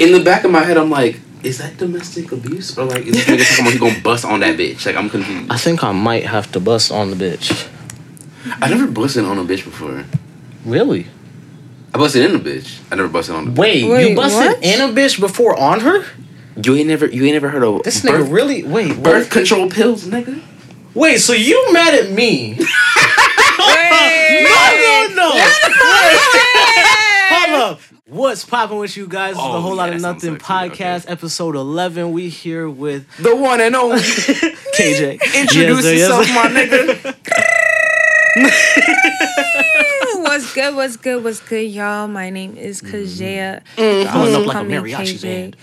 in the back of my head, I'm like, is that domestic abuse or like is this nigga talking about he gonna bust on that bitch? Like I'm confused. I think I might have to bust on the bitch. I never busted on a bitch before. Really? I busted in a bitch. I never busted on the. Wait, Wait, you busted what? in a bitch before on her? You ain't never you ain't never heard of This birth, nigga really? Wait, birth what? control pills, nigga. Wait, so you mad at me? Wait. no, no, no. Hold up. What's popping with you guys? This is Oh, the Whole yeah, Lot of Nothing podcast, Okay. episode 11. We here with The one and only. KJ. Introduce Yes, sir, yes, yourself, sir. my nigga. What's good? What's good? What's good, y'all? My name is Kajaea. Mm-hmm. Pulling Also up like a mariachi KJ. band.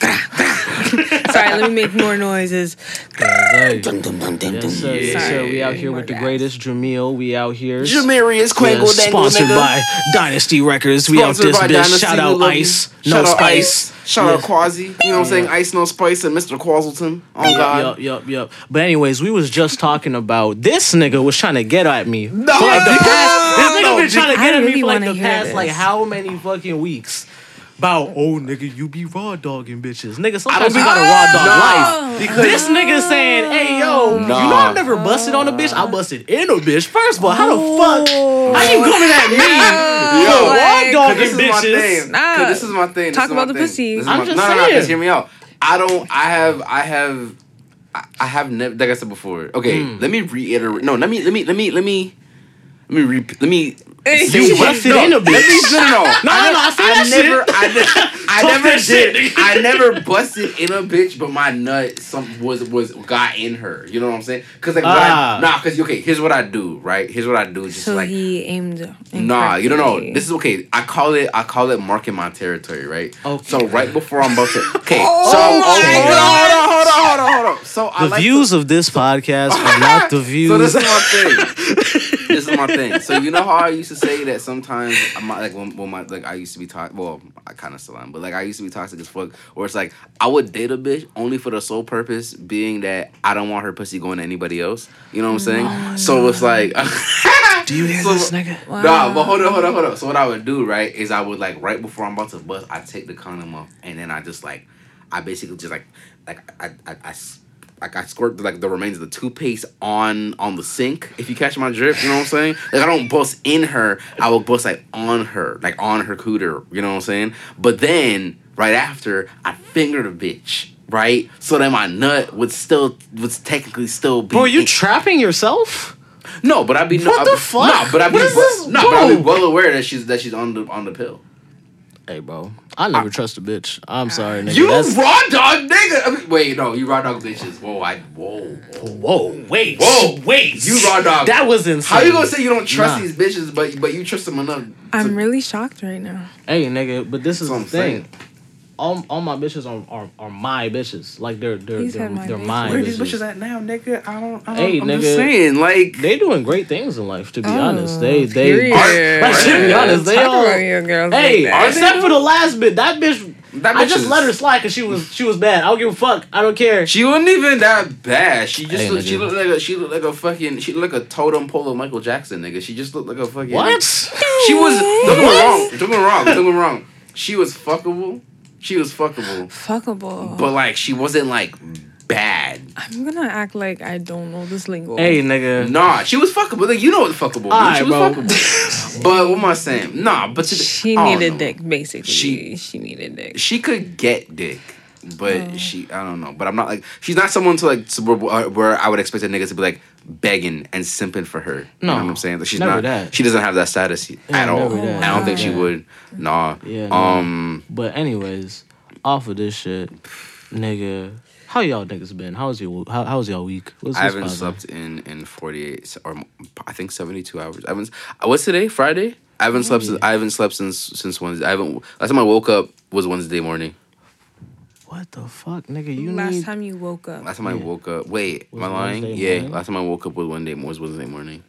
Sorry, let me make more noises. Yes, sir. Yes, sir. Yes, sir. We out Sorry. here with the greatest Jamil. We out here. Jamarius Quangle Yes, Dangle, sponsored nigga. by Dynasty Records. We out this bitch. Dynasty, Shout out love you. Ice. Shout No out Spice. Ice. Shout out Quasi. You know what I'm saying? Ice, no spice, and Mr. Quazzleton. Oh Yup, God. yup, yup, yup. But anyways, we was just talking about this nigga was trying to get at me. No, For like the no, past, this nigga no, been trying to I get at me really for like the past this. like how many fucking weeks. About oh nigga, you be raw dogging bitches, nigga. I Sometimes don't you be- got a raw dog Nah. life. Because This nigga saying, hey yo, you know I never busted on a bitch. I busted in a bitch. First of all, how the fuck? How you coming at me? Yo, Yo, like, raw dogging this is my bitches. thing. Nah. 'Cause this is my thing. This Talk about the thing. pussy. I'm my, just no, no, no. Just hear me out. I don't. I have. I have. I, I have never. Like I said before. Okay. Hmm. Let me reiterate. No. Let me. Let me. Let me. Let me. Let me. Re, let me. You busted no, in a Let me, bitch. no, no, no. No, no, no, I say that shit. never, I, ne- I never that shit, did. I never busted in a bitch, but my nut some was was got in her. You know what I'm saying? Cause like what Ah. I, nah. Cause okay. Here's what I do. Right. Here's what I do. Just So like he aimed. Nah, you don't know. incorrectly. This is okay. I call it. I call it marking my territory, right? Okay. So right before I'm about to. Okay. Oh so my okay, hold on, hold on, hold on, hold on, hold on. So I The like views of this podcast are not the views. So this is my thing. This is my thing. So you know how I used to say that sometimes I'm not, like when, when my like I used to be toxic. Well, I kind of still am, but like I used to be toxic as fuck. Where it's like I would date a bitch only for the sole purpose being that I don't want her pussy going to anybody else. You know what I'm saying? Oh, so it's like. Do you hear So- this nigga? Wow. Nah, but hold on, hold on, hold on. So what I would do, right, is I would like right before I'm about to bust, I take the condom off, and then I just like, I basically just like, like I, I, I, s- like I squirt like the remains of the toothpaste on on the sink. If you catch my drift, you know what I'm saying. Like I don't bust in her, I will bust like on her, like on her cooter. You know what I'm saying. But then right after, I finger the bitch. Right, so that my nut would still would technically still be. Bro, you in- trapping yourself? no, but I'd be What no, the I'd, fuck? No, but I'd be What is well- this? no, but I'd be well aware that she's that she's on the on the pill. Hey, bro, I never trust a bitch. I'm sorry, nigga. You That's- raw dog nigga. I mean, wait, no, you raw dog bitches. Whoa, I whoa. whoa. Whoa, wait, Whoa. wait. You raw dog. That was insane. How you gonna say you don't trust Nah. these bitches, but but you trust them enough? to- I'm really shocked right now. Hey, nigga, but this is That's the what I'm thing. All, all my bitches are, are, are my bitches. Like they're they're He they're, said my they're bitches. my Where are bitches. these bitches at now, nigga? I don't. I don't Hey, I'm nigga. just saying, like. They doing great things in life. To be Oh, honest, they they. period. Like, to be honest, they Talk all. about your girls Hey, like that. except for the last bit, that bitch. That I just is- let her slide because she was she was bad. I don't give a fuck. I don't care. She wasn't even that bad. She just Hey, looked, she looked like a she looked like a fucking she looked like a totem pole of Michael Jackson, nigga. She just looked like a fucking What? She was don't get me wrong. Don't get me wrong. Don't get me wrong. She was fuckable. She was fuckable. Fuckable. But like she wasn't like bad. I'm gonna act like I don't know this lingo. Hey, nigga. Nah, she was fuckable. Like you know what fuckable. means. Alright, she was bro. fuckable. but what am I saying? Nah, but to she I needed know. dick, basically. She- She needed dick. She could get dick. But Oh. she, I don't know. But I'm not like she's not someone to like to where, uh, where I would expect a nigga to be like begging and simping for her. You know No, what I'm saying? Like, she's not. that. She doesn't have that status at all. that. I don't think she Yeah. would. Nah. Yeah, no. Um. But anyways, off of this shit, nigga, how y'all niggas been? How's your how, how's y'all week? What's I haven't positive? slept in in 48 or I think 72 hours. I haven't. uh, What's today? Friday. I haven't slept. Since, I haven't slept since since Wednesday. I haven't. Last time I woke up was Wednesday morning. What the fuck, nigga? You Last need. time you woke up. Last time I woke up. Wait, Was am I lying? Wednesday Yeah. morning? Last time I woke up was one day was Wednesday morning.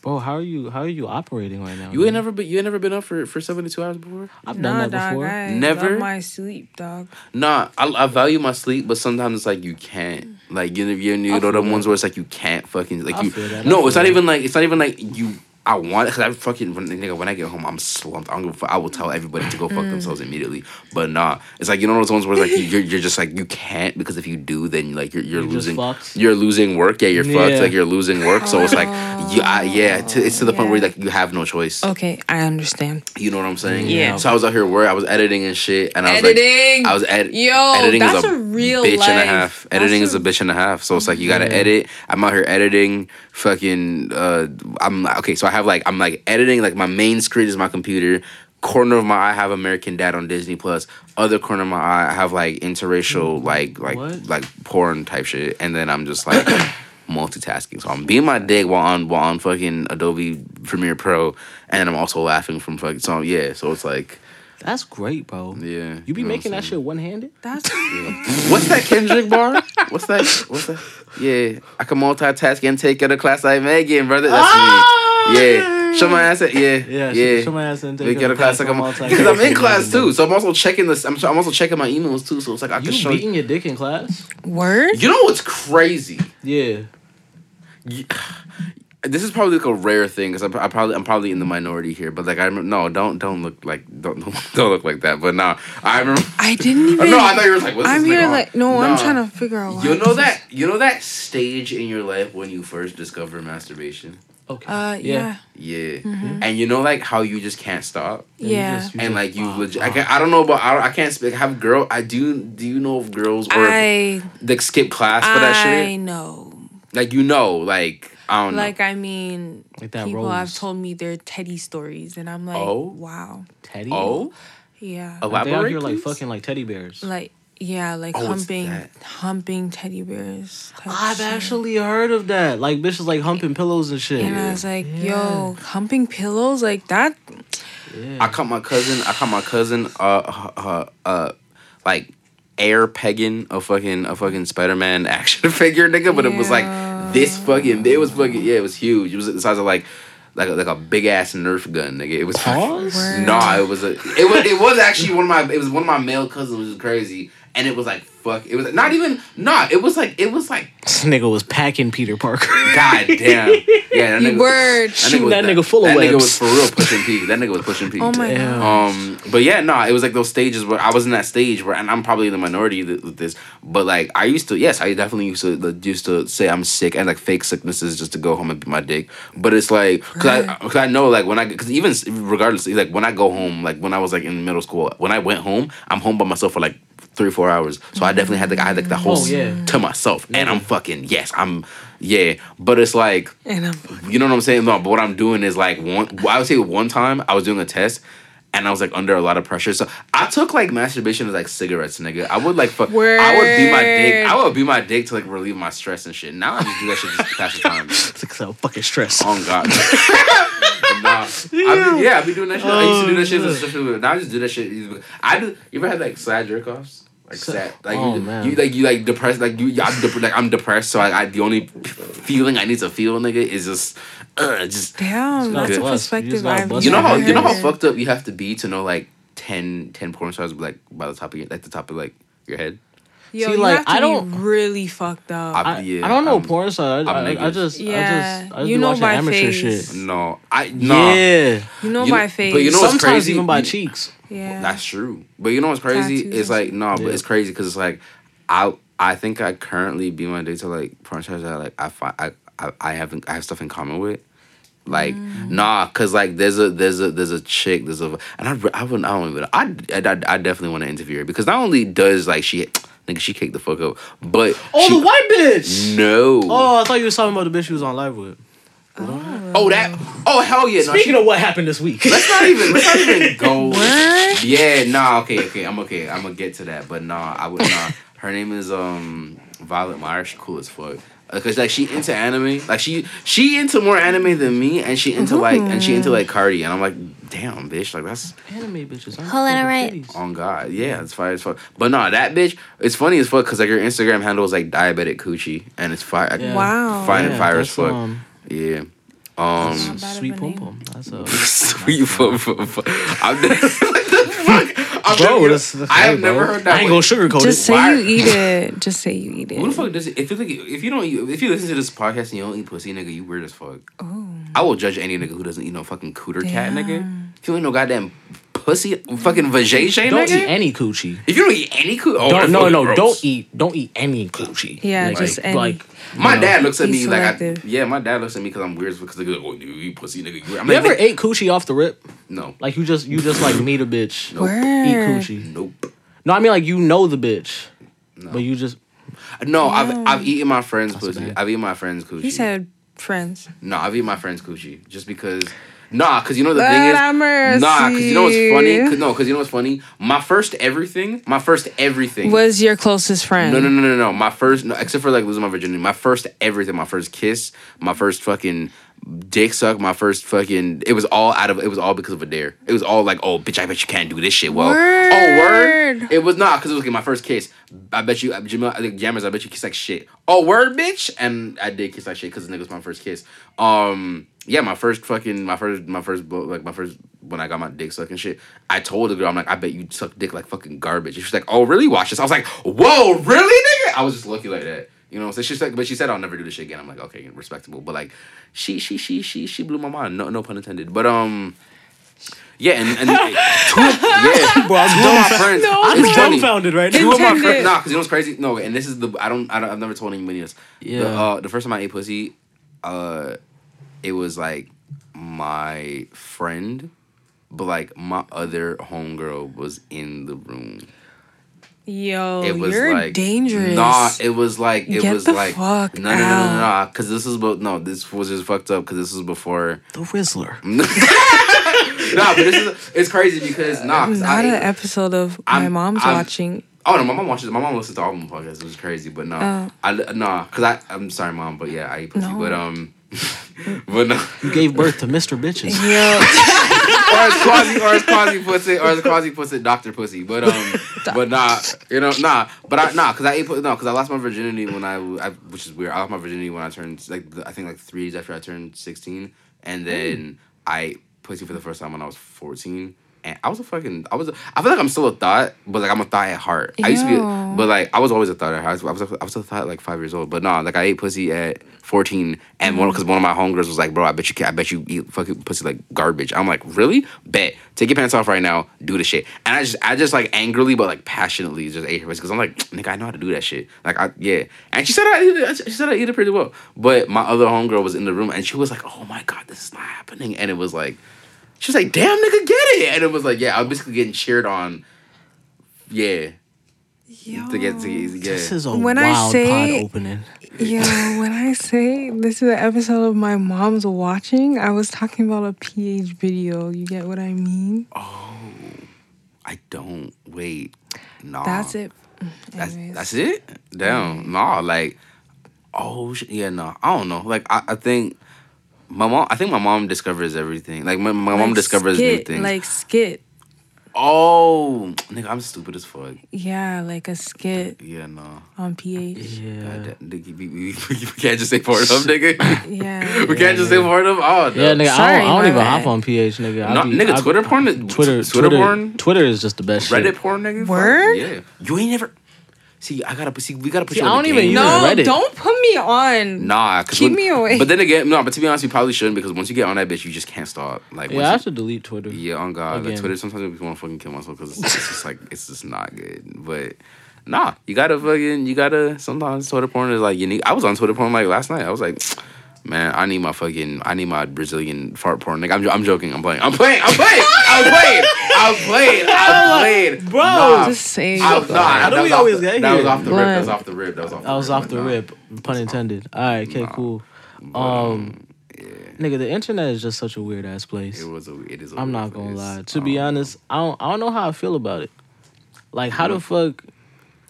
Bro, how are you? How are you operating right now? You ain't man? never been. You ain't never been up for for 72 hours before. I've done that dog. before. I Never? love my sleep, dog. Nah, I, I value my sleep, but sometimes it's like you can't. Like you know, you, you know feel the ones where it's like you can't fucking like I you. feel that, I No, feel it's not that. even like it's not even like you I want it because I fucking when, nigga when I get home I'm slumped. I don't give a fuck. I will tell everybody to go fuck themselves immediately. But nah, it's like you know those ones where like you're you're just like you can't because if you do then like you're you're, You're losing you're losing work. Yeah, you're fucked. Like you're losing work. So it's like you I, yeah, to, it's to the point where like you have no choice. Okay, I understand. You know what I'm saying? Yeah. So I was out here where I was editing and shit, and I was Editing. like, I was ed- Yo, editing that's is a, a real bitch and a life. half. That's Editing a- is a bitch and a half. So it's like you gotta Yeah. edit. I'm out here editing. Fucking. Uh, I'm okay. So I have like I'm like editing. Like my main screen is my computer. Corner of my eye I have American Dad on Disney Plus. Other corner of my eye I have like interracial mm, like like What? like porn type shit. And then I'm just like. multitasking. So I'm being my dick while on while on fucking Adobe Premiere Pro, and I'm also laughing from fucking. So yeah, so it's like That's great, bro. yeah. You be know making that shit one handed? That's What's that Kendrick bar? What's that? What's that? Yeah, I can multitask and take other class like Megan, brother. That's Ah, me. Yeah, show my ass. At, yeah, Yeah, yeah. show my ass and take Take other other class class like I'm on because I'm in class too. So I'm also checking this. I'm, I'm also checking my emails too. So it's like I can You show. beating your dick in class? word. You know what's crazy? Yeah. This is probably like a rare thing because I'm I probably I'm probably in the minority here. But like I remember, no, don't don't look like don't don't look like that. But nah, I remember. I didn't even. no, I thought you were like, what's I'm this here on? like no, I'm trying to figure out. Why You know that you know that stage in your life when you first discover masturbation. Okay. Uh, yeah, Yeah, Mm-hmm. and you know like how you just can't stop, And you yeah. just- you and like you legit. I, can't I don't know about I, I can't speak. Have girl. I do. Do you know of girls or I like skip class for that shit? I know. Like you know, like I don't Like I mean, Like that people have told me their teddy stories, and I'm like, Oh. wow, Teddy? Oh, yeah, Like, they out elaborate. here like fucking like teddy bears. like yeah, like Oh, humping, humping teddy bears. I've shit. actually heard of that. Like bitches like humping pillows and shit. And I was like, Yeah. yo, humping pillows like that. Yeah. I caught my cousin. I caught my cousin. Uh, uh, uh, like air pegging a fucking a fucking Spider Man action figure, nigga. But it was like this fucking. It was fucking. Yeah, it was huge. It was the size of like. Like a, like a big ass Nerf gun, nigga. It was Pause? Word. Nah, it was a. It was. It was actually one of my. It was one of my male cousins, which is crazy. And it was like fuck. It was not even. Nah, it was like. It was like. This nigga was packing Peter Parker. God damn. Yeah, that nigga. Word. Shooting was- that nigga full of That nigga was for real pushing P. That nigga was pushing P. Oh my Damn. god. Um, but yeah, no, it was like those stages where I was in that stage where, and I'm probably the minority with this, but like I used to, yes, I definitely used to used to say I'm sick and like fake sicknesses just to go home and beat my dick. But it's like, cause I, cause I know like when I, cause even regardless, like when I go home, like when I was like in middle school, when I went home, I'm home by myself for like three four hours. So I definitely had like I had like the whole Oh, yeah. to myself, and I'm fucking yes, I'm yeah. But it's like And I'm you know what I'm saying? No, but what I'm doing is like one. I would say one time I was doing a test. And I was like under a lot of pressure, so I took like masturbation as like cigarettes, nigga. I would like fuck. I would be my dick. I would be my dick to like relieve my stress and shit. Now I just do that shit just to pass the time. It's like so fucking stress. On God. nah, I be, yeah, I be doing that shit. I used to do that shit. Oh, Especially now I just do that shit. I do. You ever had like sad jerk offs? Like sad, like Oh, you, man. you like you like depressed, like you. I'm dep- like I'm depressed, so I, I the only feeling I need to feel, nigga, is just, uh, just damn. gotta That's a bust. You perspective I've you know how you know how fucked up you have to be to know like 10, 10 porn stars like by the top of your like the top of like your head. Yo, See, you like, have to I don't- really fucked up. I- I, Yeah, I don't know I'm- porn stars. I, I'm I, I niggas. just, I Yeah, just, I just you know watching my amateur face. shit. No, I no. Yeah. you know you my face. but you know what's Sometimes crazy? even by You- cheeks. yeah. That's true. But you know what's crazy? Tattoos It's like no, but Yeah. it's crazy because it's like I I think I currently be my day to like porn stars that like I fi- I I, I haven't I have stuff in common with. Like Mm. nah, cause like there's a there's a there's a chick there's a and I I wouldn't I don't even I I, I, I definitely want to interview her because not only does like she nigga she kicked the fuck up but Oh, she, the white bitch. no Oh, I thought you was talking about the bitch she was on live with. oh that oh hell yeah no, Speaking she- of what happened this week. let's not even let's not even go What? Yeah, nah, okay, okay, I'm okay. I'm gonna get to that, but nah, I would nah. Her name is um Violet Meyer. She cool as fuck. Uh, Cause like she into anime, like she she into more anime than me, and she into like and she into like Cardi, and I'm like, damn, bitch, like that's Anime bitches. Hold on, fucking alright. titties. on God, yeah, it's fire as fuck. But nah, that bitch, it's funny as fuck, cause like her Instagram handle is like diabetic coochie, and it's fire, Yeah. Wow. fine and Yeah, fire as fuck. um, yeah, um. Not bad of Sweet pom pom. That's a. Sweet fu- fu- fu- I'm what the fuck? I've Bro, never, that's, that's I have bro. never heard that. I ain't one. gonna sugarcoat Just it. say Why- you eat it. Just say you eat it. Who the fuck does it? If you think if you don't if you listen to this podcast and you don't eat pussy, nigga, you weird as fuck. Oh. I will judge any nigga who doesn't eat no fucking cooter cat, nigga. If you ain't no goddamn pussy, fucking vajayjay, Don't nigga. eat any coochie. if you don't eat any cooter, oh, Don't, no, oh, no, gross. don't eat. Don't eat any coochie. Yeah, Like- just any. like. My you know. dad looks at Be me like, I, yeah, my dad looks at me because I'm weird because they go, oh, you eat pussy, nigga. You, I'm You like, ever "Nigga, ate coochie off the rip? No, Like you just you just like meet a bitch, Word. eat coochie. nope. No, I mean like you know the bitch, No. but you just No, I've I've eaten my friend's That's pussy. bad. I've eaten my friend's coochie. He said friends. no, I've eaten my friend's coochie just because. Nah, cause you know the Lord thing is, mercy. nah, cause you know what's funny. Cause, no, cause you know what's funny. My first everything, my first everything Was your closest friend? No, no, no, no, no. My first, no, except for like losing my virginity, my first everything, my first kiss, my first fucking dick suck, my first fucking. It was all out of. It was all because of a dare. It was all like, oh, bitch, I bet you can't do this shit. Well, oh, word. Word. It was not because it was like my first kiss. I bet you, Jamil, like Jammers, I bet you kiss like shit. Oh, word, bitch, and I did kiss like shit because the nigga was my first kiss. Um, yeah, my first fucking, my first, my first, like my first when I got my dick sucked and shit. I told the girl, I'm like, I bet you suck dick like fucking garbage. And she's like, oh, really? Watch this. I was like, whoa, really, nigga? I was just lucky like that. You know, so she's like, but she said I'll never do this shit again. I'm like, okay, respectable. But like, she, she, she, she, she blew my mind. No, no pun intended. But um, yeah, and and two, yeah, Bro, I'm two of my friends. No. I'm dumbfounded right now. Two of my friends, nah, because you know what's crazy? No, and this is the I don't, I don't I've never told anybody this. Yeah. The, uh, the first time I ate pussy, uh, it was like my friend, but like my other homegirl was in the room. Yo, It was you're like dangerous. Nah, it was like it Get was the like fuck no no no no out. no because this is but no this was just fucked up because this was before. The Whistler. nah, but this is it's crazy because nah, 'cause Not I, had an episode of my I'm- mom's I'm- watching. Oh no, my mom watches. My mom listens to all of my podcasts. It was crazy, but no, Oh. I no, cause I I'm sorry, mom, but yeah, I eat pussy, No. but um, but no, You gave birth to Mr. Bitches. Yo, or it's quasi, or it's quasi pussy, or it's quasi pussy, doctor pussy, but um, but nah, you know, nah, but I nah, cause I ate no, cause I lost my virginity when I, I which is weird. I lost my virginity when I turned like I think like three years after I turned sixteen, and then I ate pussy for the first time when I was fourteen. I was a fucking, I was, a, I feel like I'm still a thought, but like I'm a thought at heart. I used to be, but like I was always a thought at heart. I was, I was, I was a thought at like five years old. But nah, like I ate pussy at 14, and one because one of my homegirls was like, "Bro, I bet you can, I bet you eat fucking pussy like garbage." I'm like, "Really? Bet. Take your pants off right now. Do the shit." And I just, I just like angrily but like passionately just ate her pussy because I'm like, "Nigga, I know how to do that shit." Like, I yeah. And she said I eat it. She said I eat it pretty well. But my other homegirl was in the room and she was like, "Oh my god, this is not happening." And it was like. She was like, "Damn, nigga, get it!" And it was like, "Yeah, I'm basically getting cheered on." Yeah, yo. to get to yeah. This is a When I wild say- pod opening. Yo, when I say this is an episode of my mom's watching, I was talking about a PH video. You get what I mean? oh, I don't wait. Nah, That's it. That's that's it. Damn, nah, like, oh yeah, no, I don't know. Like, I, I think my mom. I think my mom discovers everything. Like, my, my mom Like discovers new things. Like skit. oh, nigga, I'm stupid as fuck. Yeah, like a skit Yeah, no. on PH. Yeah. God, nigga, we, we, we can't just say Pornhub, nigga. Yeah. we can't just say Pornhub. Oh, no. Yeah, nigga, I Sorry, don't, I don't even hop on PH, nigga. I No, be- nigga, I- Twitter porn, Twitter, Twitter, porn, Twitter is just the best Reddit shit. porn, nigga. Fuck, Word? Yeah, you ain't never. See, I gotta see. We gotta put See, you. I on don't the even game. use No, Reddit. don't put me on. Nah, Keep when- me away. But then again, no. But to be honest, you probably shouldn't because once you get on that bitch, you just can't stop. Like, Yeah, once I you- have to delete Twitter. Yeah, on God, like Twitter. Sometimes I want to fucking kill myself because it's, it's just like it's just not good. But nah, you gotta fucking you gotta. Sometimes Twitter porn is like unique. I was on Twitter porn like last night. I was like, man, I need my fucking I need my Brazilian fart porn. Like I'm I'm joking. I'm playing. I'm playing. I'm playing. I'm playing. I'm playing. I'm playing. Bro, Nah, Just say. I, nah, How do we always the- get That was off the rip. That was off the rip. That was off. I was the off the but nah. rip, pun intended. All right, okay, cool. But, Um, nigga, the internet is just such a weird ass place. it was a. It is. A I'm weird not gonna place. lie. To be Um, honest, I don't I don't know how I feel about it. Like how the fuck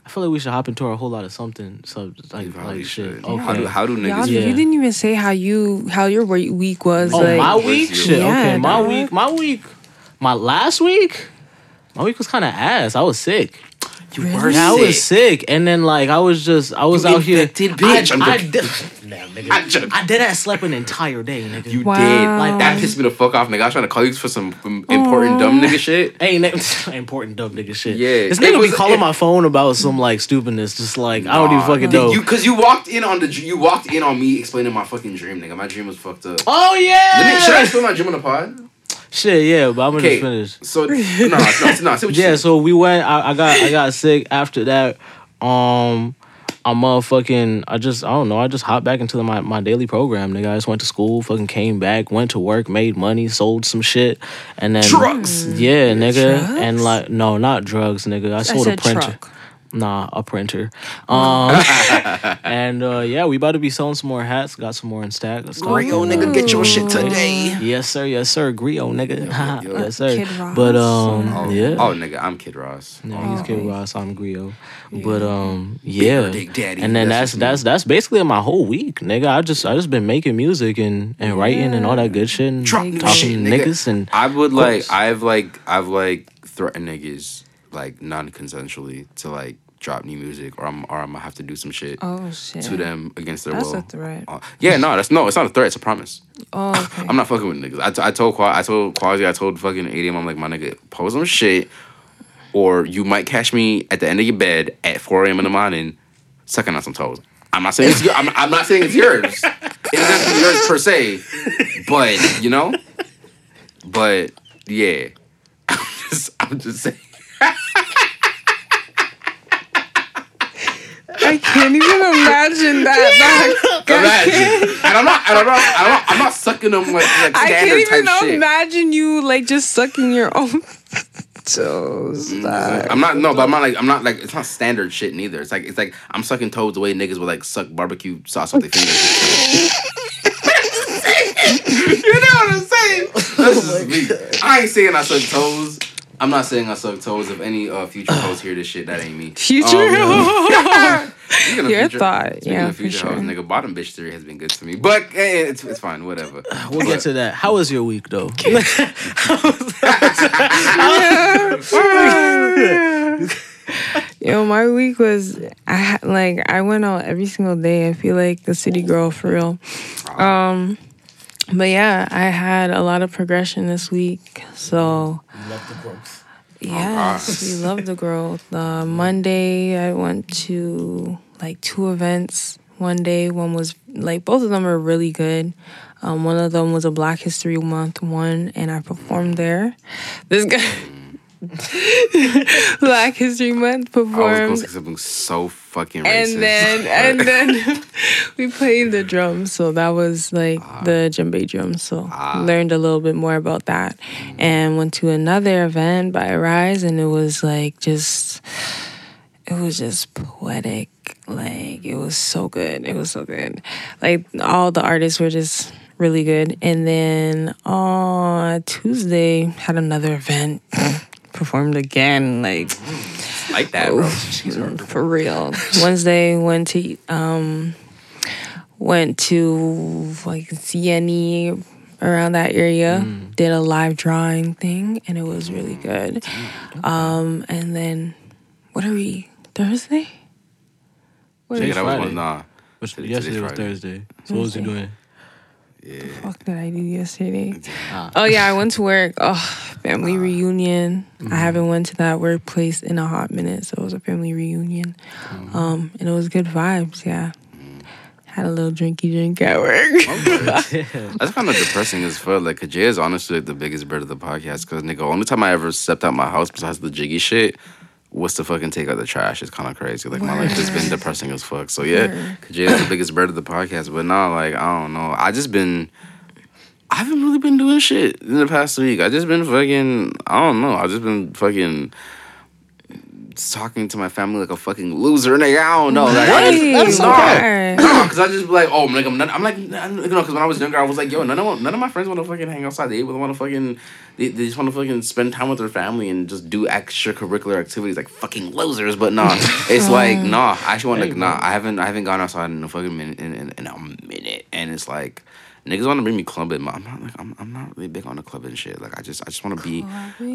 I feel like we should hop into a whole lot of something. So you like like shit. should. Okay. How do how do Y'all, niggas? Yeah. You didn't even say how you how your week was. oh, like, my week? Shit. Yeah, okay, my week. My week. My last week. My week was kind of ass. I was sick. You were Yeah, I was sick, and then like I was just I was You out here. infected bitch. I, I'm I joking. did. Nah, nigga. I'm joking. I did that slept an entire day, nigga. You Wow. did. Like that pissed me the fuck off, nigga. I was trying to call you for some um, important dumb nigga shit. Ain't that important dumb nigga shit. Yeah. This It nigga was- be calling it- my phone about some like stupidness, just like I don't even Nah, fucking did know. You cause you walked in on the dr- you walked in on me explaining my fucking dream, nigga. My dream was fucked up. oh Let me- yeah. should I explain my dream on the pod? Shit, yeah, but I'm gonna Okay. finish. So no, no, no, no. See what you Yeah, said. so we went. I, I got I got sick after that. Um, I motherfucking. I just I don't know. I just hopped back into my my daily program, nigga. I just went to school, fucking came back, went to work, made money, sold some shit, and then Drugs. Yeah, nigga, Drugs? and like no, not drugs, nigga. I I sold a printer. truck. Nah, a printer. Um, and uh, yeah, we about to be selling some more hats. Got some more in stack. Let's talk. Grio, nigga, get your shit today. Yes, sir. Yes, sir. Grio, nigga. yo. yes, sir. Kid Ross. But um, Oh, yeah. Oh, nigga, I'm Kid Ross. Yeah, he's Oh. Kid Ross. I'm Grio. But um, yeah. Dick Daddy, And then that's that's that's that's basically my whole week, nigga. I just I just been making music and and writing and all that good shit. And Drop talking shit, to nigga. niggas and I would like. I've like, I've like threatened niggas like non-consensually to like drop new music, or I'm or I'm gonna have to do some shit Oh shit. to them against their That's will. a threat. Uh, yeah, no, that's no, it's not a threat. It's a promise. Oh, okay. I'm not fucking with niggas. I, t- I told Qua- I told Quasi, I told fucking ADM, I'm like, my nigga, post some shit, or you might catch me at the end of your bed at 4 a.m. in the morning, sucking on some toes. I'm not saying it's your, I'm, I'm not saying it's yours. It isn't yours per se, but you know, but yeah, I'm just, I'm just saying. I can't even imagine that. Like, I can't, Imagine. And I'm not, and I'm not, I'm not, I'm not sucking them like, like I can't even type shit. imagine you like just sucking your own toes. Like, I'm not no, but I'm not like I'm not like it's not standard shit neither. It's like it's like I'm sucking toes the way niggas would like suck barbecue sauce with their fingers. you know what I'm saying? This is me. I ain't saying I suck toes. I'm not saying I suck toes. If any uh, future hoes hear this shit, that ain't me. Future. Um, speaking of Your future- thought, yeah, of for future sure. hoes, nigga, bottom bitch theory has been good to me. But eh, it's it's fine, whatever. we'll get to that. How was your week though? Yo, my week was I had like I went out every single day. I feel like the city girl for real. Um, but yeah, I had a lot of progression this week. So love the growth. yes, we love the growth. Uh, Monday, I went to like two events. One day, one was like both of them were really good. Um, one of them was a Black History Month one, and I performed there. This guy. Black History Month performed. I was going performed to say something so fucking racist. and then and then we played the drums so that was like ah. the djembe drums so ah. learned a little bit more about that mm. and went to another event by rise and it was like just it was just poetic like it was so good it was so good like all the artists were just really good and then on tuesday had another event performed again like like that, bro. for real. Wednesday went to um went to like CNE around that area. Did a live drawing thing and it was really good. Um and then what are we? Thursday? What Nigga, that was Friday. one, nah. Which, Today- yesterday was Friday. Thursday. So what was you doing? Yeah. fuck did I do yesterday? Ah. Oh yeah, I went to work. Oh, family reunion. I haven't went to that workplace in a hot minute, so it was a family reunion. Um, and it was good vibes. Yeah, had a little drinky drink at work. That's kind of depressing as fuck. Like, Jay is honestly like, the biggest bird of the podcast. Cause nigga, only time I ever stepped out my house besides the jiggy shit was the fucking take out the trash. It's kind of crazy. Like my life has been depressing as fuck. So yeah, Word. Jay is the biggest bird of the podcast. But nah, like I don't know. I just been. I haven't really been doing shit in the past week. I just been fucking. I don't know. I just been fucking talking to my family like a fucking loser. Nigga, I don't know. Like, I just, no. right. Because I just be like, oh, like I'm, not, I'm like, you know, because when I was younger, I was like, yo, none of none of my friends want to fucking hang outside. They want to fucking, they, they just want to fucking spend time with their family and just do extracurricular activities like fucking losers. But nah, it's like nah. I actually want to Hey, nah. I haven't I haven't gone outside in a fucking minute in, in, in a minute, and it's like. Niggas want to bring me clubbing. but I'm not like I'm, I'm not really big on the clubbing shit. Like I just I just want to be.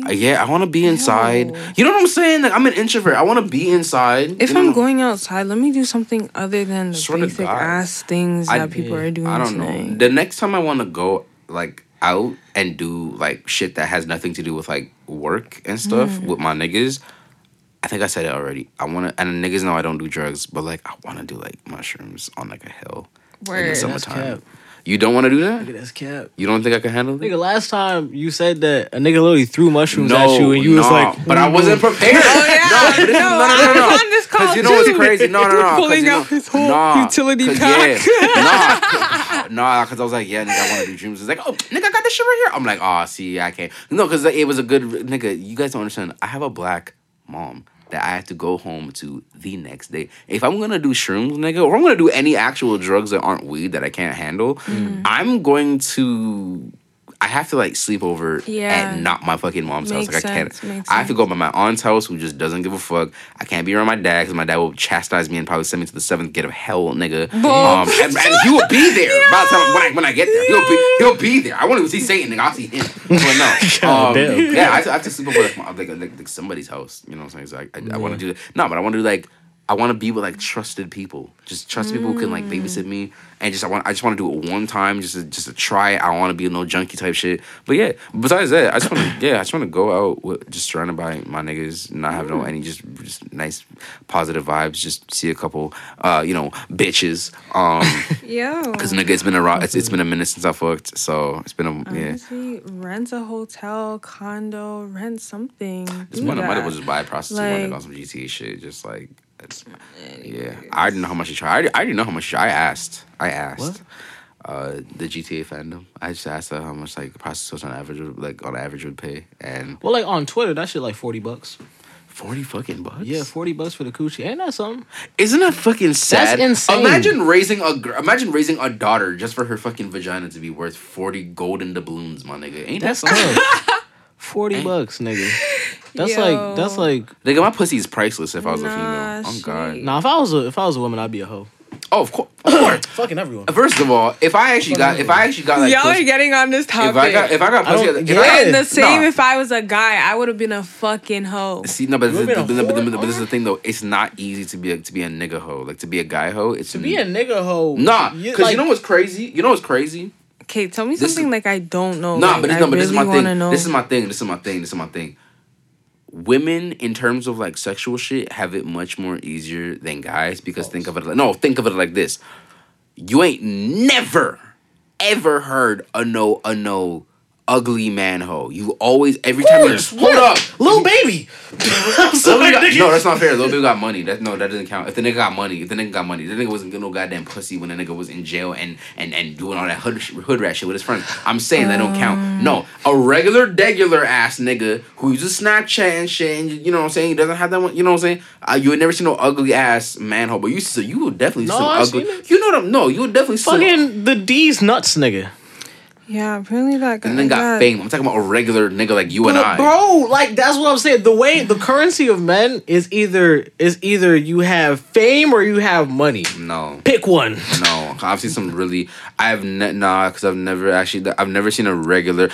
Uh, yeah, I want to be inside. Ew. You know what I'm saying? Like I'm an introvert. I want to be inside. If you I'm know? going outside, let me do something other than the Swear basic ass things I- that people yeah, are doing I don't tonight. know. The next time I want to go like out and do like shit that has nothing to do with like work and stuff Mm. with my niggas. I think I said it already. I want to, and niggas know I don't do drugs, but like I want to do like mushrooms on like a hill in the Word. summertime. Cap. You don't want to do that? Nigga, that's cap. You don't think I can handle it? Nigga, last time you said that a nigga literally threw mushrooms at you and you was no, like, but I wasn't prepared. Oh, yeah. no, but this is, no, no, no, no, I no. was on this call, 'Cause you know what's too. crazy? No, no, no. 'cause Pulling you know, out his whole nah, utility 'cause, pack. Yeah, nah, nah, because I was like, yeah, nigga, I want to do dreams. It's like, oh, nigga, I got this shit right here. I'm like, oh, see, I can't. No, because it was a good nigga. You guys don't understand. I have a black mom that I have to go home to the next day. If I'm gonna do shrooms, nigga, or I'm gonna do any actual drugs that aren't weed that I can't handle, Mm. I'm going to. I have to like sleep over Yeah. at not my fucking mom's house. Makes Like I can't. sense, I have to go by my aunt's house, who just doesn't give a fuck. I can't be around my dad because my dad will chastise me and probably send me to the seventh gate of hell, nigga. Um, and, and he will be there by the time when I when I get there. He'll be he'll be there. I won't even see Satan, nigga. I'll see him. But no, um, damn. yeah, I have, to, I have to sleep over like, my- like, like, like somebody's house. You know what I'm saying? So I, I, I want to do that. No, but I want to do like. I want to be with like trusted people, just trusted people who can like babysit me, and just I want I just want to do it one time, just to, just to try it. I don't want to be no junkie type shit. But yeah, besides that, I just want to yeah, I just want to go out with just surrounded by my niggas, not have no any just just nice positive vibes. Just see a couple, uh, you know, bitches. Um, Yo. cause nigga, it's been a ro- it's, it's been a minute since I fucked, so it's been a yeah. Honestly, rent a hotel, condo, rent something. This one might as well just buy a prostitute Like- on some GTA shit. Just like, yeah. I didn't know how much you charge. I already, I already know how much. I asked. I asked. What? Uh, the GTA fandom. I just asked her how much like prostitutes on average, would- like on average, would pay, and well, like on Twitter, that shit like 40 bucks. forty fucking bucks. Yeah, 40 bucks for the coochie. Ain't that something? Isn't that fucking sad? insane. Imagine raising a gr- imagine raising a daughter just for her fucking vagina to be worth forty golden doubloons, my nigga. Ain't that something? tough. 40 bucks, nigga. That's Yo. like, that's like, Nigga, my pussy is priceless if I was a Nah, female. Oh god. shit. nah, if I was a, if I was a woman, I'd be a hoe. Oh, of course. Of course. Fucking everyone. Uh, first of all, if I actually got, if I actually got like, Y'all pussy- are getting on this topic. if I got, if I got I pussy, don't- if I, yeah. and the same Nah. if I was a guy, I would have been a fucking hoe. See, no, but, You this, would've but, been a but, but, but this is the thing though. It's not easy to be a, to be a nigga hoe. Like to be a guy hoe. It's To be a nigga hoe. nah. you- Because like, you know what's crazy? You know what's crazy? Okay, tell me This something is- like I don't know. Nah, like, but, this, I no, but this is my thing. wanna Know. This is my thing. This is my thing. This is my thing. Women, in terms of like sexual shit, have it much more easier than guys because think of it like no, think of it like this. You ain't never, ever heard a no a no ugly man hoe. You always every time you course, hold up. Little baby. Sorry, got- no, that's not fair. Lil Baby got money. That no, that doesn't count. If the nigga got money, if the nigga got money, the nigga wasn't getting no goddamn pussy when the nigga was in jail and and and doing all that hood hood rat shit with his friends. I'm saying that don't count. No, a regular, degular ass nigga who uses Snapchat and shit, and you know what I'm saying, he doesn't have that one. You know what I'm saying? Uh, you would never see no ugly ass manhole, but you see, you would definitely see No, some I ugly. You know what I'm? No, you would definitely see. some- Fucking the D's nuts, nigga. Yeah, apparently that guy and then got got fame. I'm talking about a regular nigga like you and I. bro, like that's what I'm saying. The way the currency of men is either is either you have fame or you have money. No. Pick one. No, I've seen some really. I've ne- nah, because I've never actually. I've never seen a regular.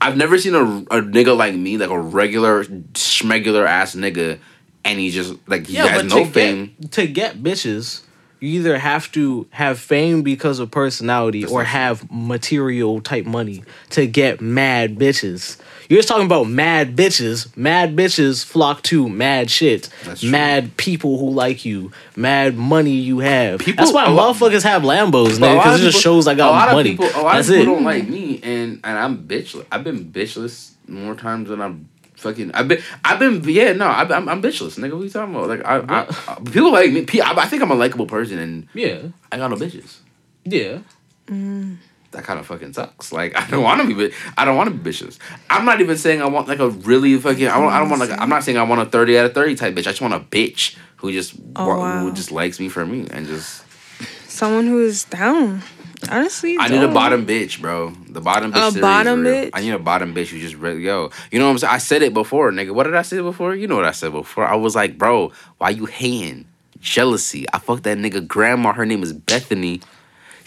I've never seen a, a nigga like me, like a regular schmegular ass nigga, and he just like he has no to fame. Get, to get bitches, you either have to have fame because of personality or have material type money to get mad bitches. You're just talking about mad bitches. Mad bitches flock to mad shit. That's true. Mad people who like you. Mad money you have. People- That's why a lot- motherfuckers have Lambos, But a lot because of it just people- shows I got lot money. Of people, a lot That's of people it. don't like me, and and I'm bitchless. I've been bitchless more times than I'm fucking. I've been. I've been. Yeah, no, I've, I'm I'm bitchless, nigga. What you talking about? Like I, I, I people like me. pe- I, I think I'm a likable person, and yeah. I got no bitches. Yeah. Mm. that kind of fucking sucks. Like I don't want to be, bi- I don't want to be bitches. I'm not even saying I want like a really fucking. I don't. I don't want like. I'm not saying I want a thirty out of thirty type bitch. I just want a bitch who just Oh, wa- wow. who just likes me for me and just. someone who is down. Honestly, I need a bottom bitch, bro. The bottom bitch. A bottom bitch? I need a bottom bitch who just really yo. You know what I'm saying? I said it before, nigga. What did I say before? You know what I said before. I was like, bro, why you hating? Jealousy. I fucked that nigga grandma. Her name is Bethany.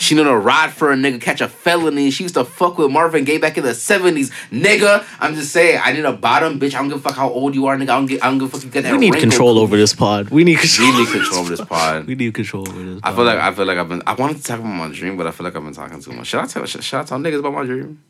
She knew to ride for a nigga, catch a felony. She used to fuck with Marvin Gaye back in the seventies, nigga. I'm just saying, I need a bottom bitch. I don't give a fuck how old you are, nigga. I don't give, I don't give a fuck. You get that We need wrinkle. control over this pod. We need control. We need control over this pod. We need control over this. I pod. feel like I feel like I've been. I wanted to talk about my dream, but I feel like I've been talking too much. Should I tell? Should, should I tell niggas about my dream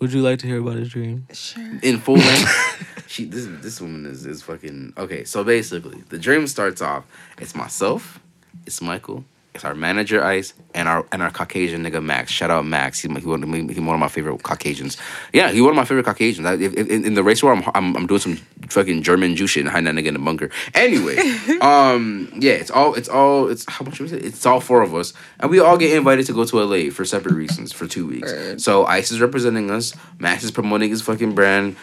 Would you like to hear about his dream? Sure. in full length? she this this woman is is fucking okay. So basically, the dream starts off. It's myself. It's Michael. It's our manager Ice and our and our Caucasian nigga Max. Shout out Max. He, he, one, of he one of my favorite Caucasians. Yeah, he one of my favorite Caucasians. I, in, in the race war, I'm, I'm I'm doing some fucking German Jew shit and hiding that nigga in the bunker. Anyway, um, yeah, it's all it's all it's how much was it? It's all four of us, and we all get invited to go to LA for separate reasons for two weeks. So Ice is representing us. Max is promoting his fucking brand.